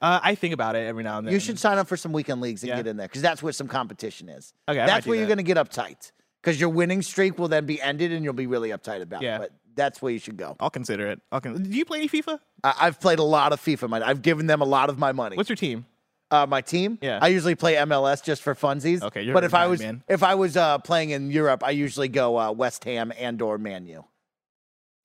Uh, I think about it every now and then. You should sign up for some weekend leagues and Yeah. get in there because that's where some competition is. Okay, I that's where you're that. going to get uptight because your winning streak will then be ended and you'll be really uptight about Yeah. it. But that's where you should go. I'll consider it. I'll con- Do you play any FIFA? I- I've played a lot of FIFA. Money. I've given them a lot of my money. What's your team? Uh, my team? Yeah. I usually play MLS just for funsies. Okay, you're but if I was man. if I was uh, playing in Europe, I usually go uh, West Ham and or Man U.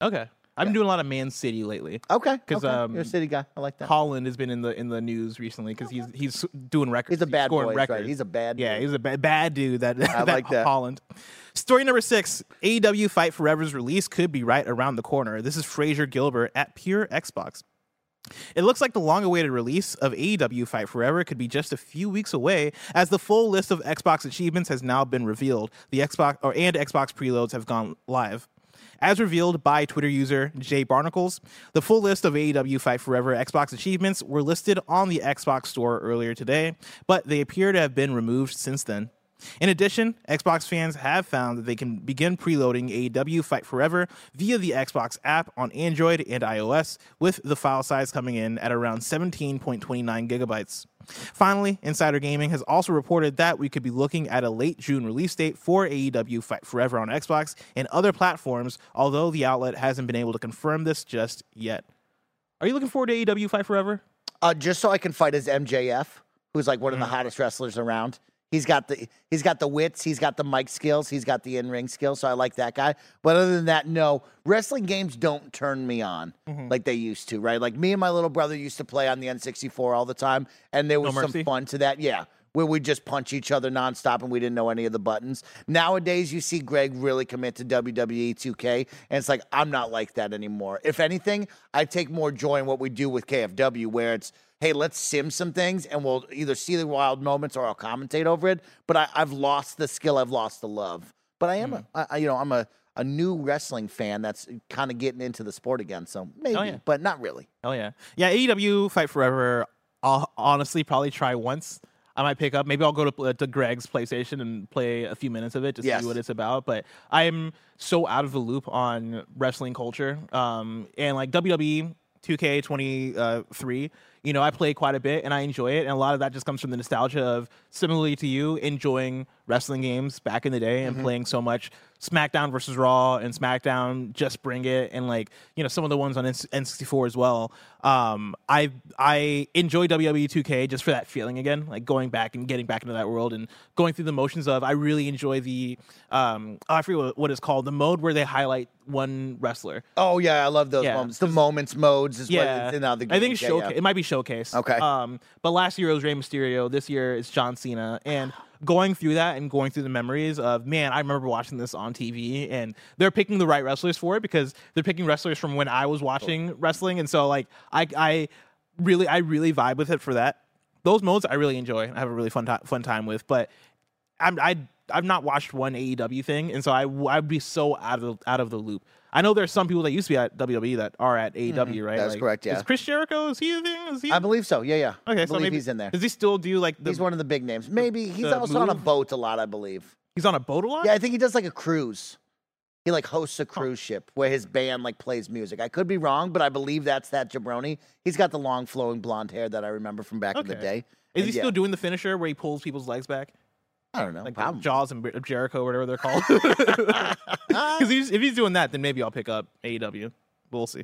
Okay, I've been doing a lot of Man City lately. Okay, 'Cause, okay. um, you're a city guy. I like that. Haaland has been in the in the news recently because he's he's doing records. He's a bad scoring boy. records. Right? He's a bad. Yeah, boy. he's a bad, bad dude. That, [LAUGHS] that like that. Haaland. Story number six: AEW Fight Forever's release could be right around the corner. This is Fraser Gilbert at Pure Xbox. It looks like the long-awaited release of AEW Fight Forever could be just a few weeks away, as the full list of Xbox achievements has now been revealed. The Xbox or and Xbox preloads have gone live. As revealed by Twitter user Jay Barnacles, the full list of AEW Fight Forever Xbox achievements were listed on the Xbox Store earlier today, but they appear to have been removed since then. In addition, Xbox fans have found that they can begin preloading AEW Fight Forever via the Xbox app on Android and iOS, with the file size coming in at around 17.29 gigabytes. Finally, Insider Gaming has also reported that we could be looking at a late June release date for AEW Fight Forever on Xbox and other platforms, although the outlet hasn't been able to confirm this just yet. Are you looking forward to AEW Fight Forever? uh, just so I can fight as MJF, who's like one of the hottest wrestlers around. He's got the he's got the wits, he's got the mic skills, he's got the in ring skills. So I like that guy. But other than that, no, wrestling games don't turn me on mm-hmm. like they used to. Right? Like me and my little brother used to play on the N64 all the time, and there was some fun to that. Yeah. Where we just punch each other nonstop and we didn't know any of the buttons. Nowadays, you see Greg really commit to WWE 2K, and it's like, I'm not like that anymore. If anything, I take more joy in what we do with KFW, where it's, hey, let's sim some things and we'll either see the wild moments or I'll commentate over it. But I, I've lost the skill, I've lost the love. But I am, a, I, you know, I'm a, a new wrestling fan that's kind of getting into the sport again. So maybe, yeah. but not really. Oh yeah, yeah. AEW Fight Forever. I'll honestly probably try once. I might pick up. Maybe I'll go to, to Greg's PlayStation and play a few minutes of it to Yes. see what it's about. But I'm so out of the loop on wrestling culture. Um, and like WWE 2K23, you know, I play quite a bit and I enjoy it. And a lot of that just comes from the nostalgia of, similarly to you, enjoying wrestling games back in the day and mm-hmm. playing so much SmackDown versus Raw and SmackDown Just Bring It and like, you know, some of the ones on N- N64 as well. Um, I I enjoy WWE 2K just for that feeling again, like going back and getting back into that world and going through the motions of. I really enjoy the um, oh, I forget what, what it's called, the mode where they highlight one wrestler. Oh, yeah, I love those Yeah. moments. The moments modes is what Yeah, it's in the I think game. showca- Yeah, yeah. it might be showcase. Okay. Um, but last year it was Rey Mysterio. This year it's John Cena, and going through that and going through the memories of man, I remember watching this on TV, and they're picking the right wrestlers for it because they're picking wrestlers from when I was watching wrestling, and so like I I really I really vibe with it for that. Those modes I really enjoy. I have a really fun ti- fun time with, but I'm I I've not watched one AEW thing, and so I I'd be so out of out of the loop. I know there's some people that used to be at WWE that are at AEW, mm-hmm. right? That's correct, yeah. Is Chris Jericho? Is he a thing? Is he? I believe so. Yeah, yeah. okay, I so maybe he's in there. Does he still do like the? he's one of the big names. Maybe he's also on a boat a lot, I believe. he's on a boat a lot. Yeah, I think he does like a cruise. He like hosts a cruise ship where his band like plays music. I could be wrong, but I believe that's that jabroni. He's got the long flowing blonde hair that I remember from back in the day. Is And he yeah, still doing the finisher where he pulls people's legs back, I don't know. like. Jaws and Jer- Jericho, or whatever they're called? [LAUGHS] Because if he's doing that, then maybe I'll pick up AEW. We'll see.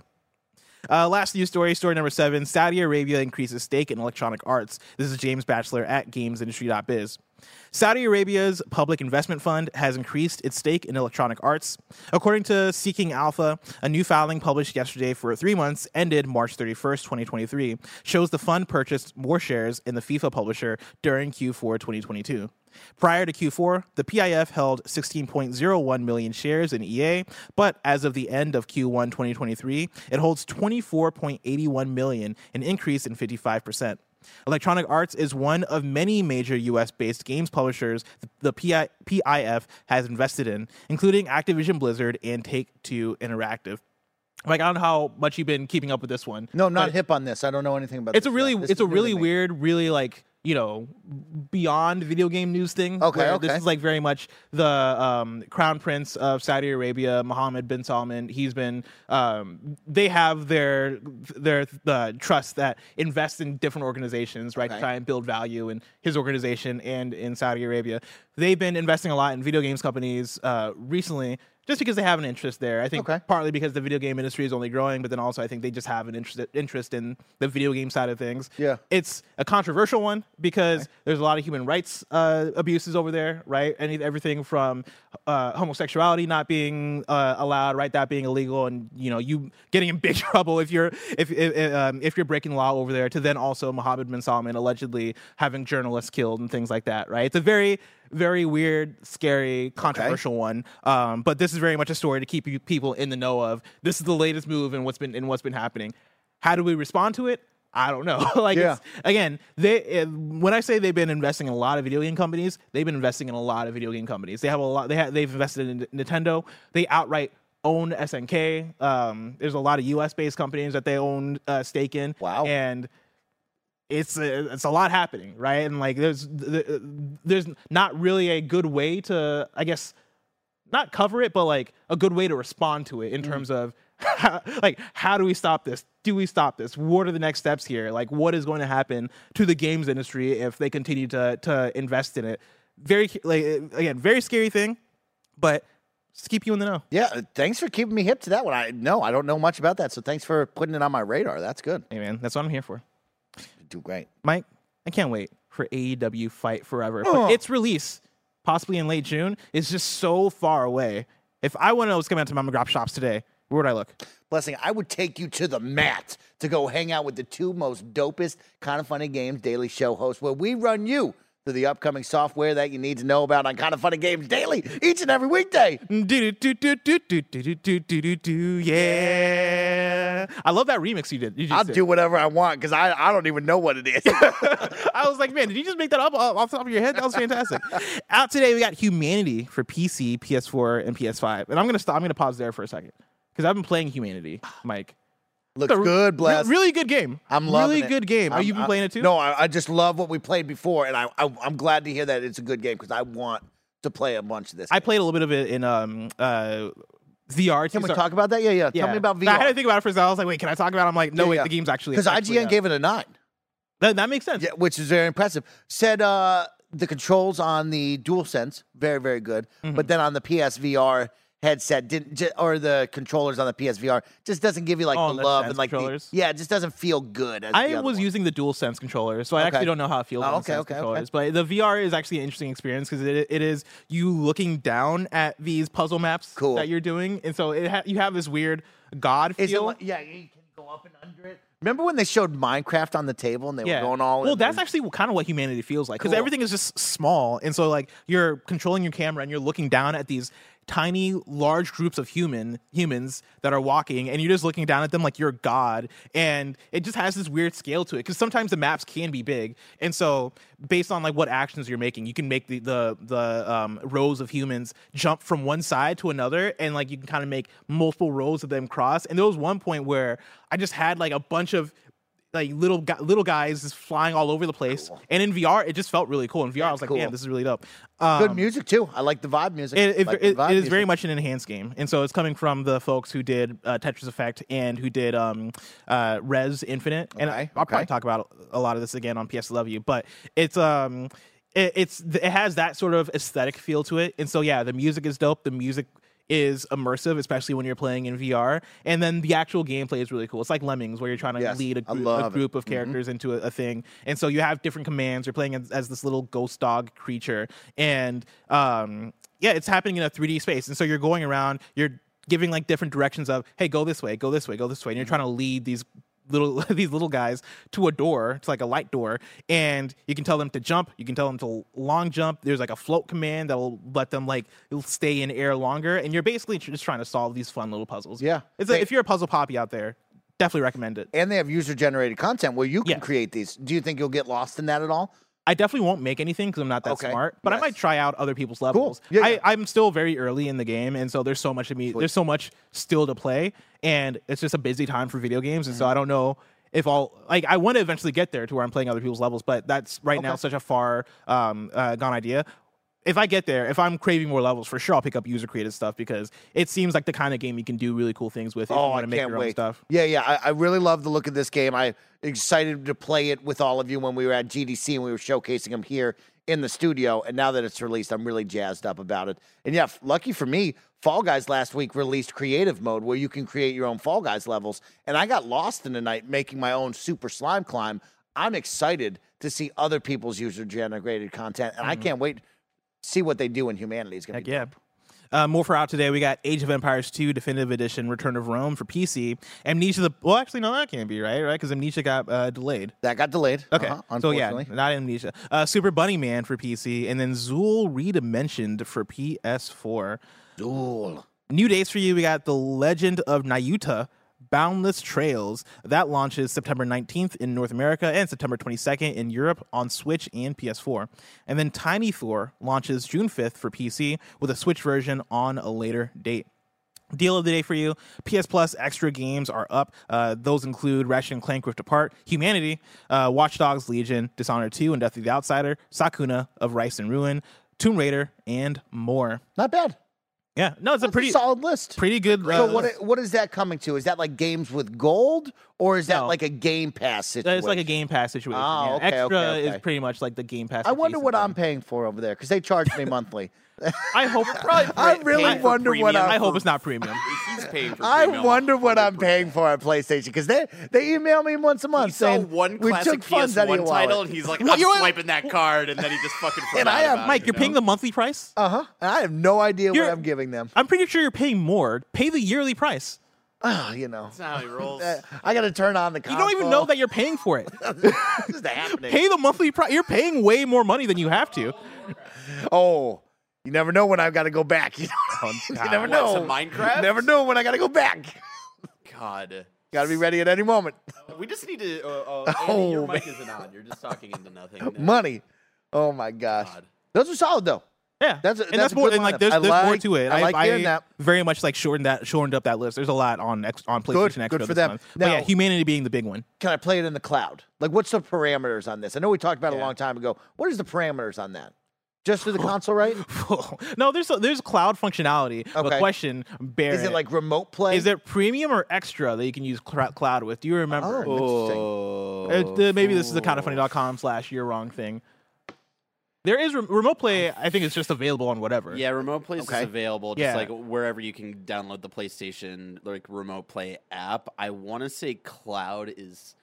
Uh, last news story, story number seven. Saudi Arabia increases stake in Electronic Arts. This is James Batchelor at GamesIndustry.biz. Saudi Arabia's public investment fund has increased its stake in Electronic Arts. According to Seeking Alpha, a new filing published yesterday for three months, ended March 31st, 2023, shows the fund purchased more shares in the FIFA publisher during Q4 2022. Prior to Q4, the PIF held 16.01 million shares in EA, but as of the end of Q1 2023, it holds 24.81 million, an increase in 55%. Electronic Arts is one of many major US based games publishers the PI, PIF has invested in, including Activision Blizzard and Take Two Interactive. Like, I don't know how much you've been keeping up with this one. No, I'm not hip on this. I don't know anything about It's this a really, it's a is new to really weird, really like you know, beyond video game news thing. Okay, okay. This is like very much the um, crown prince of Saudi Arabia, Mohammed bin Salman. He's been, um, they have their their the trust that invests in different organizations, right, to try and build value in his organization and in Saudi Arabia. They've been investing a lot in video games companies uh, recently. Just because they have an interest there, I think Okay. partly because the video game industry is only growing, but then also I think they just have an interest interest in the video game side of things. Yeah. it's a controversial one because there's a lot of human rights uh, abuses over there, right? Any everything from uh, homosexuality not being uh, allowed, right? That being illegal, and you know you getting in big [LAUGHS] trouble if you're if if, um, if you're breaking law over there. To then also Mohammed bin Salman allegedly having journalists killed and things like that, right? It's a very very weird, scary, controversial one. Um, but this is very much a story to keep you people in the know of. This is the latest move and what's been and what's been happening. How do we respond to it? I don't know. [LAUGHS] like Yeah. it's, again, they uh, when I say they've been investing in a lot of video game companies, they've been investing in a lot of video game companies. They have a lot. They have they've invested in Nintendo. They outright own SNK. Um, there's a lot of U.S. based companies that they own uh, stake in. Wow. And it's a, it's a lot happening, right? And like there's there's not really a good way to I guess not cover it, but like a good way to respond to Mm. it in terms of how, [LAUGHS] like how do we stop this? Do we stop this? What are the next steps here? Like what is going to happen to the games industry if they continue to to invest in it? Very like again, very scary thing, but just keep you in the know. Yeah, thanks for keeping me hip to that one. I no, I don't know much about that, so thanks for putting it on my radar. That's good. Hey man, that's what I'm here for. Do great. Mike, I can't wait for AEW Fight Forever. Oh. But its release, possibly in late June, is just so far away. If I want to know what's coming out to mom and grop shops today, where would I look? Blessing, I would take you to the mat to go hang out with the two most dopest Kinda Funny Games Daily show hosts, where we run you through the upcoming software that you need to know about on Kinda Funny Games Daily each and every weekday. Do do do do do do do do do do do yeah. I love that remix you did. You just I'll did. do whatever I want because I, I don't even know what it is. [LAUGHS] I was like, man, did you just make that up off the top of your head? That was fantastic. [LAUGHS] Out today, we got Humanity for PC, PS4, and PS5. And I'm gonna stop. I'm gonna pause there for a second because I've been playing Humanity, Mike. Looks a good, re- bless. really good game. I'm loving it. really it. good game. Are you been playing it too? No, I, I just love what we played before, and I, I I'm glad to hear that it's a good game because I want to play a bunch of this. I played a little bit of it in um uh VR. Can we talk about that? Yeah, yeah. Tell me about VR. I had to think about it for a second. I was like, wait, can I talk about? it? I'm like, no, Yeah, wait, yeah. the game's actually Because IGN gave it a nine. that, that makes sense. Yeah, which is very impressive. Said uh, the controls on the DualSense very very good, Mm-hmm. but then on the PSVR headset didn't or the controllers on the PSVR just doesn't give you like Oh, the love and like the, yeah, it just doesn't feel good. I was one. using the dual sense controller, so I Okay. actually don't know how it feels Oh, okay, okay, okay. But the VR is actually an interesting experience because it, it is you looking down at these puzzle maps Cool. that you're doing, and so it ha- you have this weird god Is it feel. like, yeah, you can go up and under it. Remember when they showed Minecraft on the table and they yeah. were going all? well, that's actually kind of what humanity feels like because Cool. everything is just small, and so like you're controlling your camera and you're looking down at these tiny, large groups of human humans that are walking, and you're just looking down at them like you're God, and it just has this weird scale to it because sometimes the maps can be big, and so based on like what actions you're making, you can make the the the um, rows of humans jump from one side to another, and like you can kind of make multiple rows of them cross. And there was one point where I just had like a bunch of like little little guys just flying all over the place. And in VR, it just felt really cool. In VR, I was like, cool. damn, this is really dope. Um, good music too. I like the vibe music. It, it, Like it- vibe it is music. very much an enhanced game, and so it's coming from the folks who did uh, Tetris Effect and who did um, uh, Rez Infinite. And I, Okay, I'll probably talk about a lot of this again on PSLW, but it's um, it, it's it has that sort of aesthetic feel to it, and so yeah, the music is dope. The music is immersive, especially when you're playing in VR, and then the actual gameplay is really cool. It's like Lemmings, where you're trying to Yes, lead a, group- a. Mm-hmm. group of characters into a, a thing, and so you have different commands. You're playing as, as this little ghost dog creature, and um, yeah, it's happening in a 3D space, and so you're going around. You're giving like different directions of, hey, go this way, go this way, go this way, and you're trying to lead these little [LAUGHS] these little guys to a door it's like a light door and you can tell them to jump you can tell them to long jump there's like a float command that will let them like stay in air longer and you're basically just trying to solve these fun little puzzles Yeah. it's if you're a puzzle poppy out there definitely recommend it And they have user generated content where you can Yeah. create these. Do you think you'll get lost in that at all? I definitely won't make anything because I'm not that Okay. smart, but I might try out other people's levels. Yeah, I, yeah. I'm still very early in the game, and so there's so much to me. There's so much still to play, and it's just a busy time for video games, and so Mm-hmm. I don't know if I'll like. I want to eventually get there to where I'm playing other people's levels, but that's right now such a far um, uh, gone idea. If I get there, if I'm craving more levels, for sure I'll pick up user created stuff because it seems like the kind of game you can do really cool things with if oh, you Oh, want I to make can't your own wait. stuff. Yeah, yeah. I, I really love the look of this game. I excited to play it with all of you when we were at GDC and we were showcasing them here in the studio. And now that it's released, I'm really jazzed up about it. And yeah, lucky for me, Fall Guys last week released creative mode where you can create your own Fall Guys levels. And I got lost in the night making my own super slime climb. I'm excited to see other people's user generated content, and I mm-hmm. can't wait see what they do in humanity. It's gonna Heck be yeah. Uh, more for out today. We got Age of Empires 2 Definitive Edition Return of Rome for PC. Amnesia the well, actually no, that can't be right, right? Because Amnesia got uh, delayed. that got delayed. Okay, uh-huh, so yeah, unfortunately. not Amnesia. Uh, Super Bunny Man for PC, and then Zool Redimensioned for PS4. Duel. New dates for you. We got The Legend of Nayuta. Boundless Trails that launches September 19th in North America and September 22nd in Europe on Switch and PS4. And then Tiny Thor launches June 5th for PC with a Switch version on a later date. Deal of the day for you. PS Plus extra games are up. Uh, those include Ratchet and Clank Rift Apart, Humanity, uh, Watch Dogs Legion, Dishonored 2, and Death of the Outsider, Sakuna of Rice and Ruin, Tomb Raider, and more. Not bad. Yeah, no, it's a That's pretty solid list. pretty good. So uh, what what is that coming to? Is that like games with gold, or is that No. like a Game Pass situation? It's like a Game Pass situation. Oh, yeah. okay, Extra okay, okay. is pretty much like the Game Pass. I wonder what thing. I'm paying for over there because they charge me monthly. [LAUGHS] I hope. [LAUGHS] probably. I really wonder what premium. I'm. I hope it's not premium. [LAUGHS] He's paying for I premium wonder what I'm 100%. paying for at PlayStation because they they email me once a month He saying one we classic took funds out of your PS1 title, wallet. and he's like, I'm swiping that card, and then he just fucking forgot And I have- Mike, it, you're you paying the monthly price. Uh huh. And I have no idea You're- what I'm giving them. I'm pretty sure you're paying more. Pay the yearly price. Ah, you know, That's how he [LAUGHS] rolls. Uh, I got to turn on the. You don't even know that you're paying for it. [LAUGHS] this is [LAUGHS] happening. Pay the monthly price. You're paying way more money than you have to. Oh, you never know when I've got to go back. You, know? you never What, know. Minecraft? You never know when I got to go back. God. Got to be ready at any moment. We just need to. Uh, uh, Oh, Andy, your man. mic isn't on. You're just talking into nothing. Money. Oh my gosh. God. Those are solid though. Yeah, That's a- and that's that's, a more. And like, there's, I there's more to it. I like hearing that. very much like shortened that, shortened up that list. There's a lot on on PlayStation Good, Extra good for this them. month. But yeah, Humanity being the big one. Can I play it in the cloud? Like, what's the parameters on this? I know we talked about it a long time ago. What is the parameters on that? Just through the [LAUGHS] console, right? [LAUGHS] no, there's there's cloud functionality. Okay. But question, Barrett, Is it like remote play? is it premium or extra that you can use cl- cloud with? Do you remember? Oh, interesting. Uh, maybe this is the kindafunny.com slash you're wrong thing. There is re- remote play. I think it's just available on whatever. Yeah, remote play Okay. is available just Yeah. like wherever you can download the PlayStation like remote play app. I want to say cloud is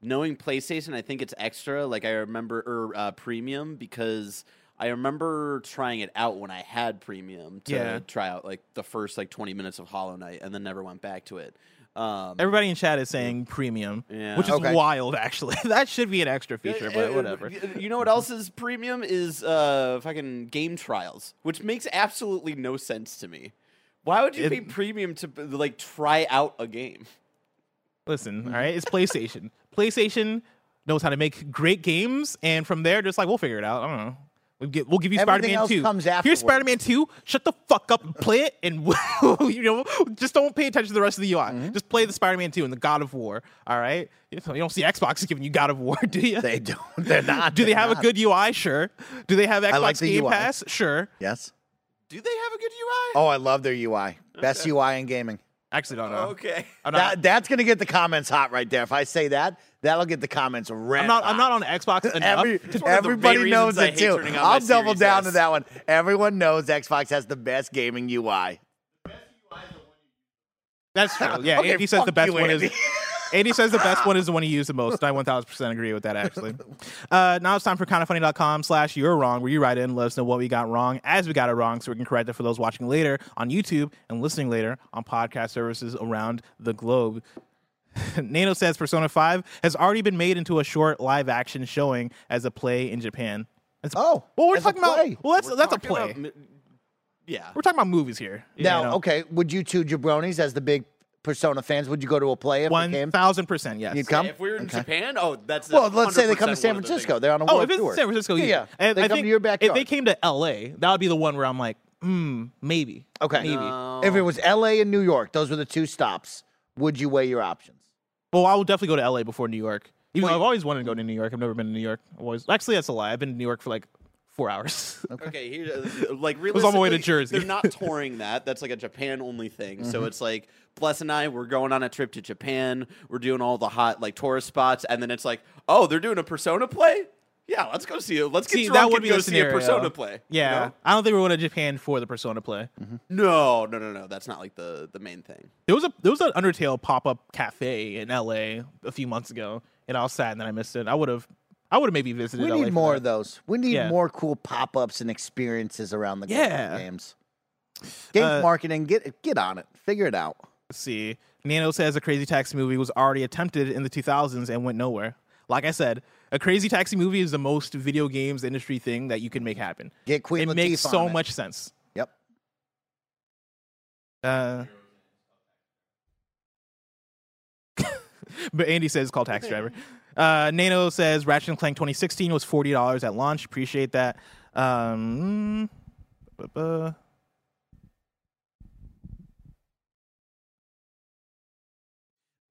knowing PlayStation. I think it's extra. Like I remember or uh, premium because I remember trying it out when I had premium to Yeah. try out like the first like twenty minutes of Hollow Knight and then never went back to it. Um, Everybody in chat is saying premium, Yeah. which is Okay. wild. Actually, [LAUGHS] that should be an extra feature, but whatever. You know what else is premium is uh fucking game trials, which makes absolutely no sense to me. Why would you It- pay premium to like try out a game? Listen, all right, it's PlayStation. [LAUGHS] PlayStation knows how to make great games, and from there, just like we'll figure it out. I don't know. We'll, get, we'll give you Spider-Man else Two. comes Here's afterwards. Spider-Man Two. Shut the fuck up and play it, and [LAUGHS] you know, just don't pay attention to the rest of the UI. Mm-hmm. Just play the Spider-Man Two and the God of War. All right, you don't see Xbox giving you God of War, [LAUGHS] do you? They don't. They're not. do they They're have not. a good UI? Sure. Do they have Xbox like Game UI. Pass? Sure. Yes. Do they have a good UI? Oh, I love their UI. Best UI in gaming. Actually, don't know. Oh, okay. I'm not. That, that's gonna get the comments hot right there. If I say that, that'll get the comments red. I'm not. I'm not on Xbox [LAUGHS] enough. Every, one of the everybody knows it too. I'll my double down S. to that one. Everyone knows Xbox has the best gaming UI. That's true. Yeah, [LAUGHS] Okay, Andy says the best you, one Andy. is. [LAUGHS] Andy says the best one is the one he used the most. I 1000% agree with that, actually. Uh, now it's time for kindafunny.com slash you're wrong, where you write in let us know what we got wrong as we got it wrong so we can correct it for those watching later on YouTube and listening later on podcast services around the globe. [LAUGHS] Nano says Persona 5 has already been made into a short live action showing as a play in Japan. It's, Oh, well, we're as talking about. play. Well, that's We're that's a play. about yeah. we're talking about movies here. you Now, know? okay, would you two jabronis as the big Persona fans? Would you go to a play if it came? 1000%, yes. You'd come. If we were in Okay. Japan, oh, that's Well, let's say they come to 100% San one of the Francisco. They're on a Oh, world if it's tour. San Francisco, yeah. yeah. And they I come think to your backyard. If they came to LA, that would be the one where I'm like, hmm, maybe. Okay. Maybe. No. if it was L.A. and New York, those were the two stops. Would you weigh your options? well, I will definitely go to LA before New York. Even though I've always wanted to go to New York. I've never been to New York. I've always actually that's a lie. I've been to New York for like four hours. [LAUGHS] Okay, here, uh, like [LAUGHS] was on my way to Jersey. They're not touring that. That's like a Japan only thing. So it's like Bless and I, we're going on a trip to Japan. We're doing all the hot like tourist spots, and then it's like, oh, they're doing a Persona play. Yeah, let's go see it. Let's get See, drunk that would and be go the see a Persona play. you yeah, know? I don't think we're going to Japan for the Persona play. No, no, no, no. That's not like the the main thing. There was a there was an Undertale pop up cafe in LA a few months ago, and I was sad that I missed it. I would have I would have maybe visited. We LA need for more that. of those. We need Yeah. more cool pop ups and experiences around the Yeah. games. Games Uh, marketing, get get on it. Figure it out. Let's see. Nano says a Crazy Taxi movie was already attempted in the 2000s and went nowhere. Like I said, a Crazy Taxi movie is the most video games industry thing that you can make happen. Get Queen it Latifah makes on so it. much sense. Yep. Uh, [LAUGHS] but Andy says it's called Taxi Driver. Uh, Nano says Ratchet and Clank 2016 was forty dollars at launch. Appreciate that. Um,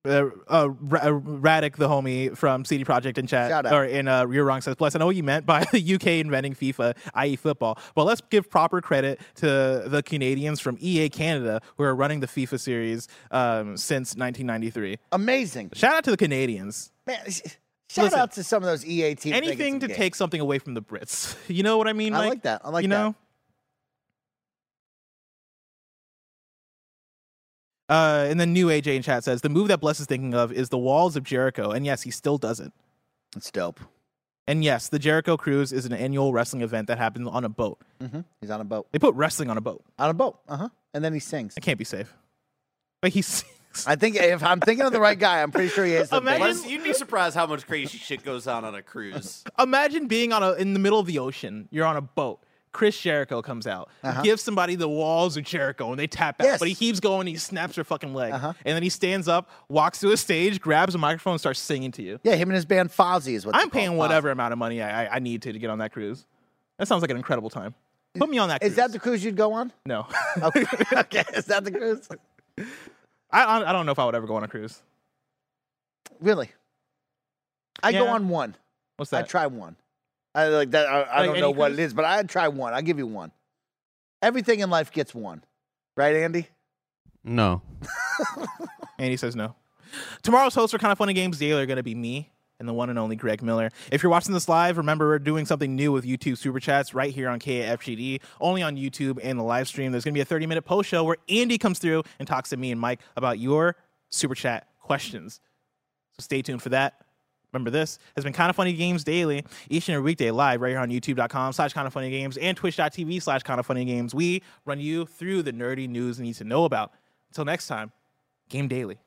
uh, uh, uh, Radic, the homie from CD Projekt in chat, or in uh, You're Wrong says, "Bless, I know what you meant by [LAUGHS] the UK inventing FIFA, i.e., football. But let's give proper credit to the Canadians from EA Canada who are running the FIFA series um, since 1993. Amazing. Shout out to the Canadians. Man, shout Listen, out to some of those EA teams. Anything to games. take something away from the Brits. [LAUGHS] You know what I mean? I Mike? like that. I like you that. know. Uh, and then new AJ in chat says the move that Bless is thinking of is the Walls of Jericho, and yes, he still does it. It's dope. And yes, the Jericho Cruise is an annual wrestling event that happens on a boat. hmm He's on a boat. They put wrestling on a boat. On a boat. Uh huh. And then he sings. It can't be safe. But he [LAUGHS] sings. I think if I'm thinking of the right guy, I'm pretty sure he is. the Imagine- best. Plus, you'd be surprised how much crazy shit goes on on a cruise. Imagine being on a in the middle of the ocean. You're on a boat. Chris Jericho comes out, gives somebody the walls of Jericho, and they tap out. Yes. But he keeps going. He snaps her fucking leg, Uh-huh. and then he stands up, walks to a stage, grabs a microphone, and starts singing to you. Yeah, him and his band Fozzy is what I'm paying whatever amount of money I, I, I need to to get on that cruise. That sounds like an incredible time. Put me on that. Cruise. Is that the cruise you'd go on? no? [LAUGHS] Okay. [LAUGHS] okay. Is that the cruise? I I I don't know if I would ever go on a cruise. Really? I go on one. What's that? I try one. I like that. I, I Like don't any know what it is, but I'd try one. I'll give you one. Everything in life gets one, right, Andy? No. [LAUGHS] And he says no. Tomorrow's hosts are Kinda Funny Games Daily are going to be me and the one and only Greg Miller. If you're watching this live, remember we're doing something new with YouTube Super Chats right here on KAFGD, only on YouTube and the live stream. There's going to be a 30 minute post show where Andy comes through and talks to me and Mike about your Super Chat questions. So stay tuned for that. Remember, this has been Kinda Funny Games Daily, each and every weekday live right here on youtube.com slash kind of funny games and twitch.tv slash kind of funny games. We run you through the nerdy news you need to know about. Until next time, game daily.